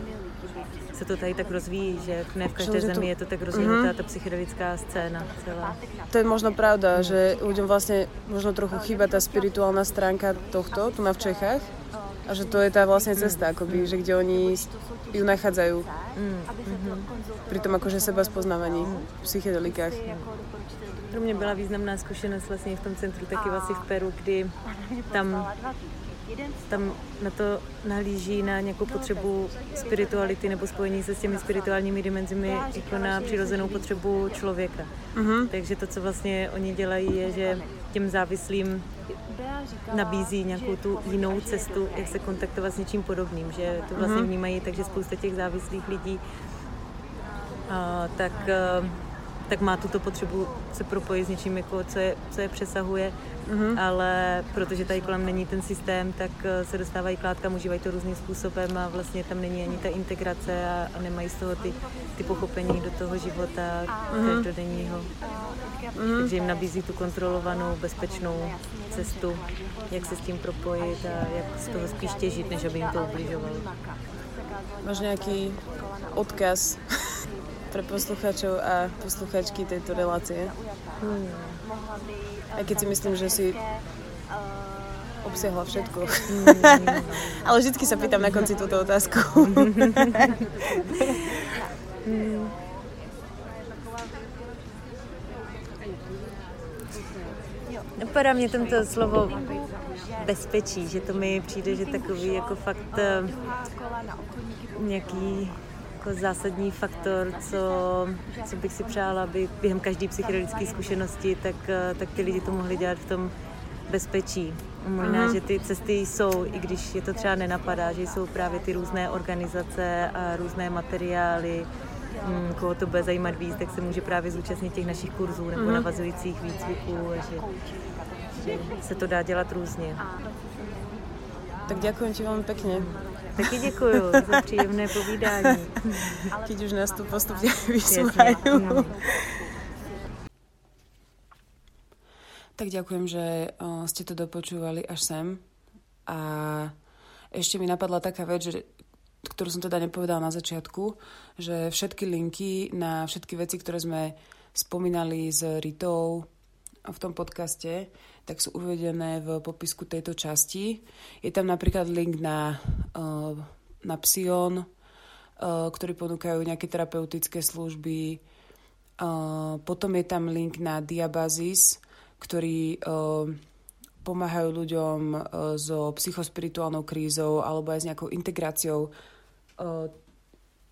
se to tady tak rozvíjí, že ne v každé Že to- zemi je to tak rozvinutá Mhm. ta psychedelická scéna celá. To je možno pravda, že ľuďom vlastne možno trochu chýba tá spirituálna stránka tohto tu na v Čechách a že to je tá vlastne cesta, akoby, že kde oni ju nachádzajú Mm, mhm. pri tom akože seba spoznávaní v psychedelikách. Pro mě byla významná zkušenost vlastně v tom centru, taky vlastně v Peru, kdy tam, tam na to nahlíží na nějakou potřebu spirituality nebo spojení se s těmi spirituálními dimenzemi jako na přirozenou potřebu člověka. Mhm. Takže to, co vlastně oni dělají, je, že těm závislým nabízí nějakou tu jinou cestu, jak se kontaktovat s něčím podobným, že to vlastně Mhm. vnímají, takže spousta těch závislých lidí a, tak, a, tak má tuto potřebu se propojit s něčím, jako, co, je, co je přesahuje, Mhm. ale protože tady kolem není ten systém, tak a, se dostávají k látkám, užívají to různým způsobem a vlastně tam není ani ta integrace a, a nemají z toho ty, ty pochopení do toho života každodenního. Mhm. Takže jim nabízí tu kontrolovanou, bezpečnou cestu, jak se s tím propojit a jak z toho spíš těžit, než aby jim to ubližovalo. Máš nejaký odkaz pre poslucháčov a posluchačky tejto relácie? Hmm. Aj keď si myslím, že si obsiahla všetko. [laughs] Ale vždycky sa pýtam na konci túto otázku. Napadá mě tam to slovo bezpečí, že to mi přijde, že takový jako fakt eh, nějaký jako zásadní faktor, co, co bych si přála, aby během každé psychedelické zkušenosti, tak, eh, tak ty lidi to mohli dělat v tom bezpečí. Možná, že ty cesty jsou, i když je to třeba nenapadá, že jsou právě ty různé organizace a různé materiály, Hmm, koho to bude zajímat víc, tak se může právě zúčastnit těch našich kurzů nebo navazujících výcviků, že, že se to dá dělat různě. Tak ďakujem ti veľmi pekne, Taky děkuji za příjemné povídání. [laughs] keď už nás tu postupne Jasně. vysúvajú. Tak ďakujem, že ste to dopočúvali až sem. A ešte mi napadla taká vec, že, ktorú som teda nepovedala na začiatku, že všetky linky na všetky veci, ktoré sme spomínali s Ritou v tom podcaste, tak sú uvedené v popisku tejto časti. Je tam napríklad link na, o, na Psion, o, ktorí ponúkajú nejaké terapeutické služby. O, potom je tam link na Diabazis, ktorí o, pomáhajú ľuďom so psychospirituálnou krízou alebo aj s nejakou integráciou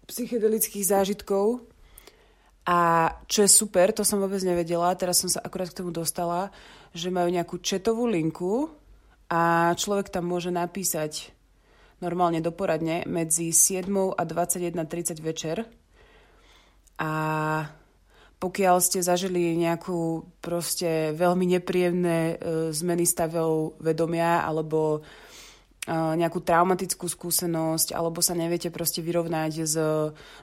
psychedelických zážitkov. A čo je super, to som vôbec nevedela, teraz som sa akurát k tomu dostala, že majú nejakú četovú linku a človek tam môže napísať normálne doporadne medzi 7 a 21.30 večer. A pokiaľ ste zažili nejakú proste veľmi nepríjemné e, zmeny stavov vedomia alebo e, nejakú traumatickú skúsenosť alebo sa neviete proste vyrovnať s,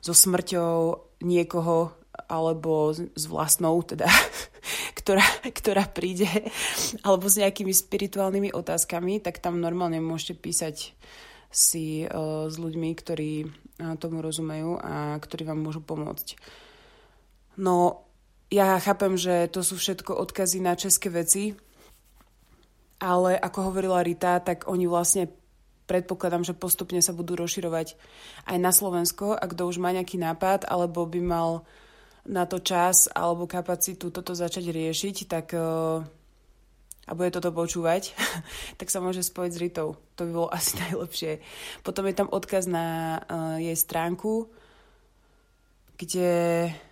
so smrťou niekoho alebo s, vlastnou, teda, [laughs] ktorá, ktorá príde, alebo s nejakými spirituálnymi otázkami, tak tam normálne môžete písať si uh, s ľuďmi, ktorí uh, tomu rozumejú a ktorí vám môžu pomôcť. No, ja chápem, že to sú všetko odkazy na české veci, ale ako hovorila Rita, tak oni vlastne predpokladám, že postupne sa budú rozširovať aj na Slovensko a kto už má nejaký nápad, alebo by mal na to čas alebo kapacitu toto začať riešiť, tak uh, a bude toto počúvať, [laughs] tak sa môže spojiť s Ritou. To by bolo [laughs] asi najlepšie. Potom je tam odkaz na uh, jej stránku, kde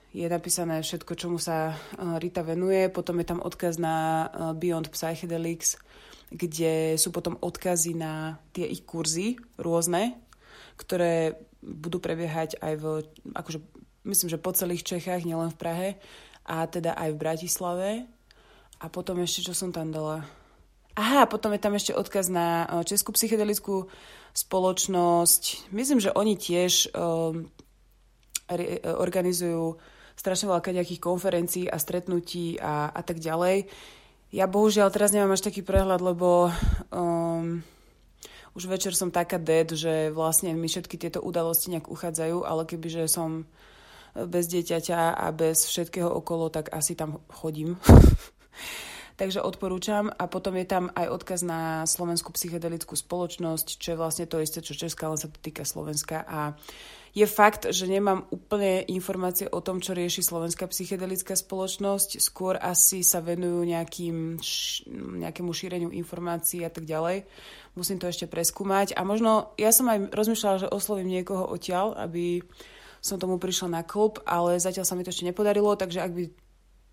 je napísané všetko, čomu sa uh, Rita venuje. Potom je tam odkaz na Beyond Psychedelics, kde sú potom odkazy na tie ich kurzy rôzne, ktoré budú prebiehať aj v, akože myslím, že po celých Čechách, nielen v Prahe, a teda aj v Bratislave. A potom ešte, čo som tam dala? Aha, potom je tam ešte odkaz na eh, Českú psychedelickú spoločnosť. Myslím, že oni tiež um, re, organizujú strašne veľa nejakých konferencií a stretnutí a, a tak ďalej. Ja bohužiaľ teraz nemám až taký prehľad, lebo um, už večer som taká dead, že vlastne mi všetky tieto udalosti nejak uchádzajú, ale kebyže som bez dieťaťa a bez všetkého okolo, tak asi tam chodím. [laughs] Takže odporúčam. A potom je tam aj odkaz na Slovenskú psychedelickú spoločnosť, čo je vlastne to isté, čo Česká, len sa to týka Slovenska. A je fakt, že nemám úplne informácie o tom, čo rieši Slovenská psychedelická spoločnosť. Skôr asi sa venujú nejakým, nejakému šíreniu informácií a tak ďalej. Musím to ešte preskúmať. A možno, ja som aj rozmýšľala, že oslovím niekoho odtiaľ, aby som tomu prišla na klub, ale zatiaľ sa mi to ešte nepodarilo, takže ak by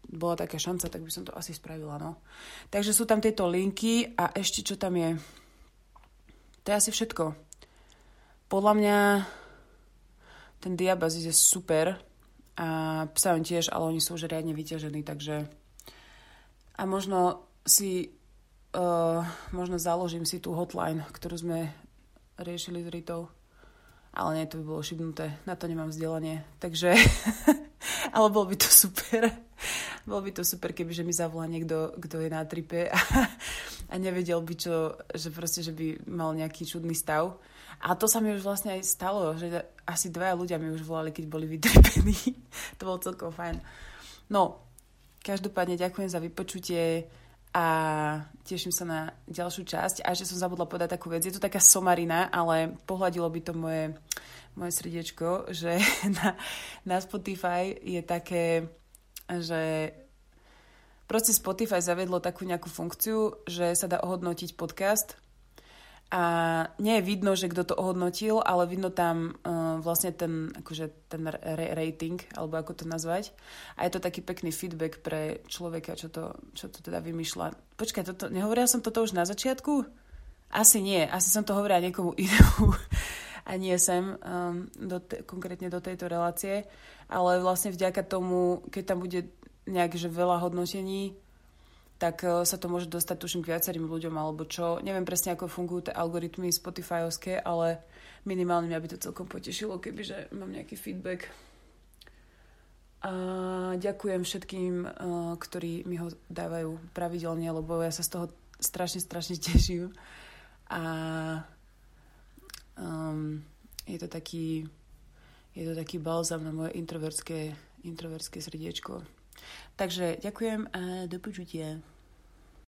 bola taká šanca, tak by som to asi spravila, no. Takže sú tam tieto linky a ešte čo tam je. To je asi všetko. Podľa mňa ten diabaz je super a psa tiež, ale oni sú už riadne vyťažení, takže a možno si uh, možno založím si tú hotline, ktorú sme riešili s Ritou. Ale nie, to by bolo šibnuté. Na to nemám vzdelanie. Takže, [laughs] ale bol by to super. Bolo by to super, keby že mi zavolá niekto, kto je na tripe a, a nevedel by čo, že proste, že by mal nejaký čudný stav. A to sa mi už vlastne aj stalo, že asi dvaja ľudia mi už volali, keď boli vytrpení. [laughs] to bolo celkom fajn. No, každopádne ďakujem za vypočutie a teším sa na ďalšiu časť. A že som zabudla povedať takú vec, je to taká somarina, ale pohľadilo by to moje, moje srdiečko, že [laughs] na, na Spotify je také, že proste Spotify zavedlo takú nejakú funkciu, že sa dá ohodnotiť podcast a nie je vidno, že kto to ohodnotil, ale vidno tam uh, vlastne ten, akože ten ra- rating, alebo ako to nazvať. A je to taký pekný feedback pre človeka, čo to, čo to teda vymýšľa. Počkaj, toto, nehovorila som toto už na začiatku? Asi nie, asi som to hovorila niekomu [laughs] inému a nie sem, um, do te, konkrétne do tejto relácie, ale vlastne vďaka tomu, keď tam bude nejak že veľa hodnotení, tak e, sa to môže dostať tuším k viacerým ľuďom alebo čo. Neviem presne, ako fungujú tie algoritmy Spotifyovské, ale minimálne mňa by to celkom potešilo, kebyže mám nejaký feedback. A ďakujem všetkým, e, ktorí mi ho dávajú pravidelne, lebo ja sa z toho strašne, strašne [laughs] teším. A um, je to taký je to taký balzam na moje introvertské, introvertské srdiečko. Takže ďakujem a do počutia.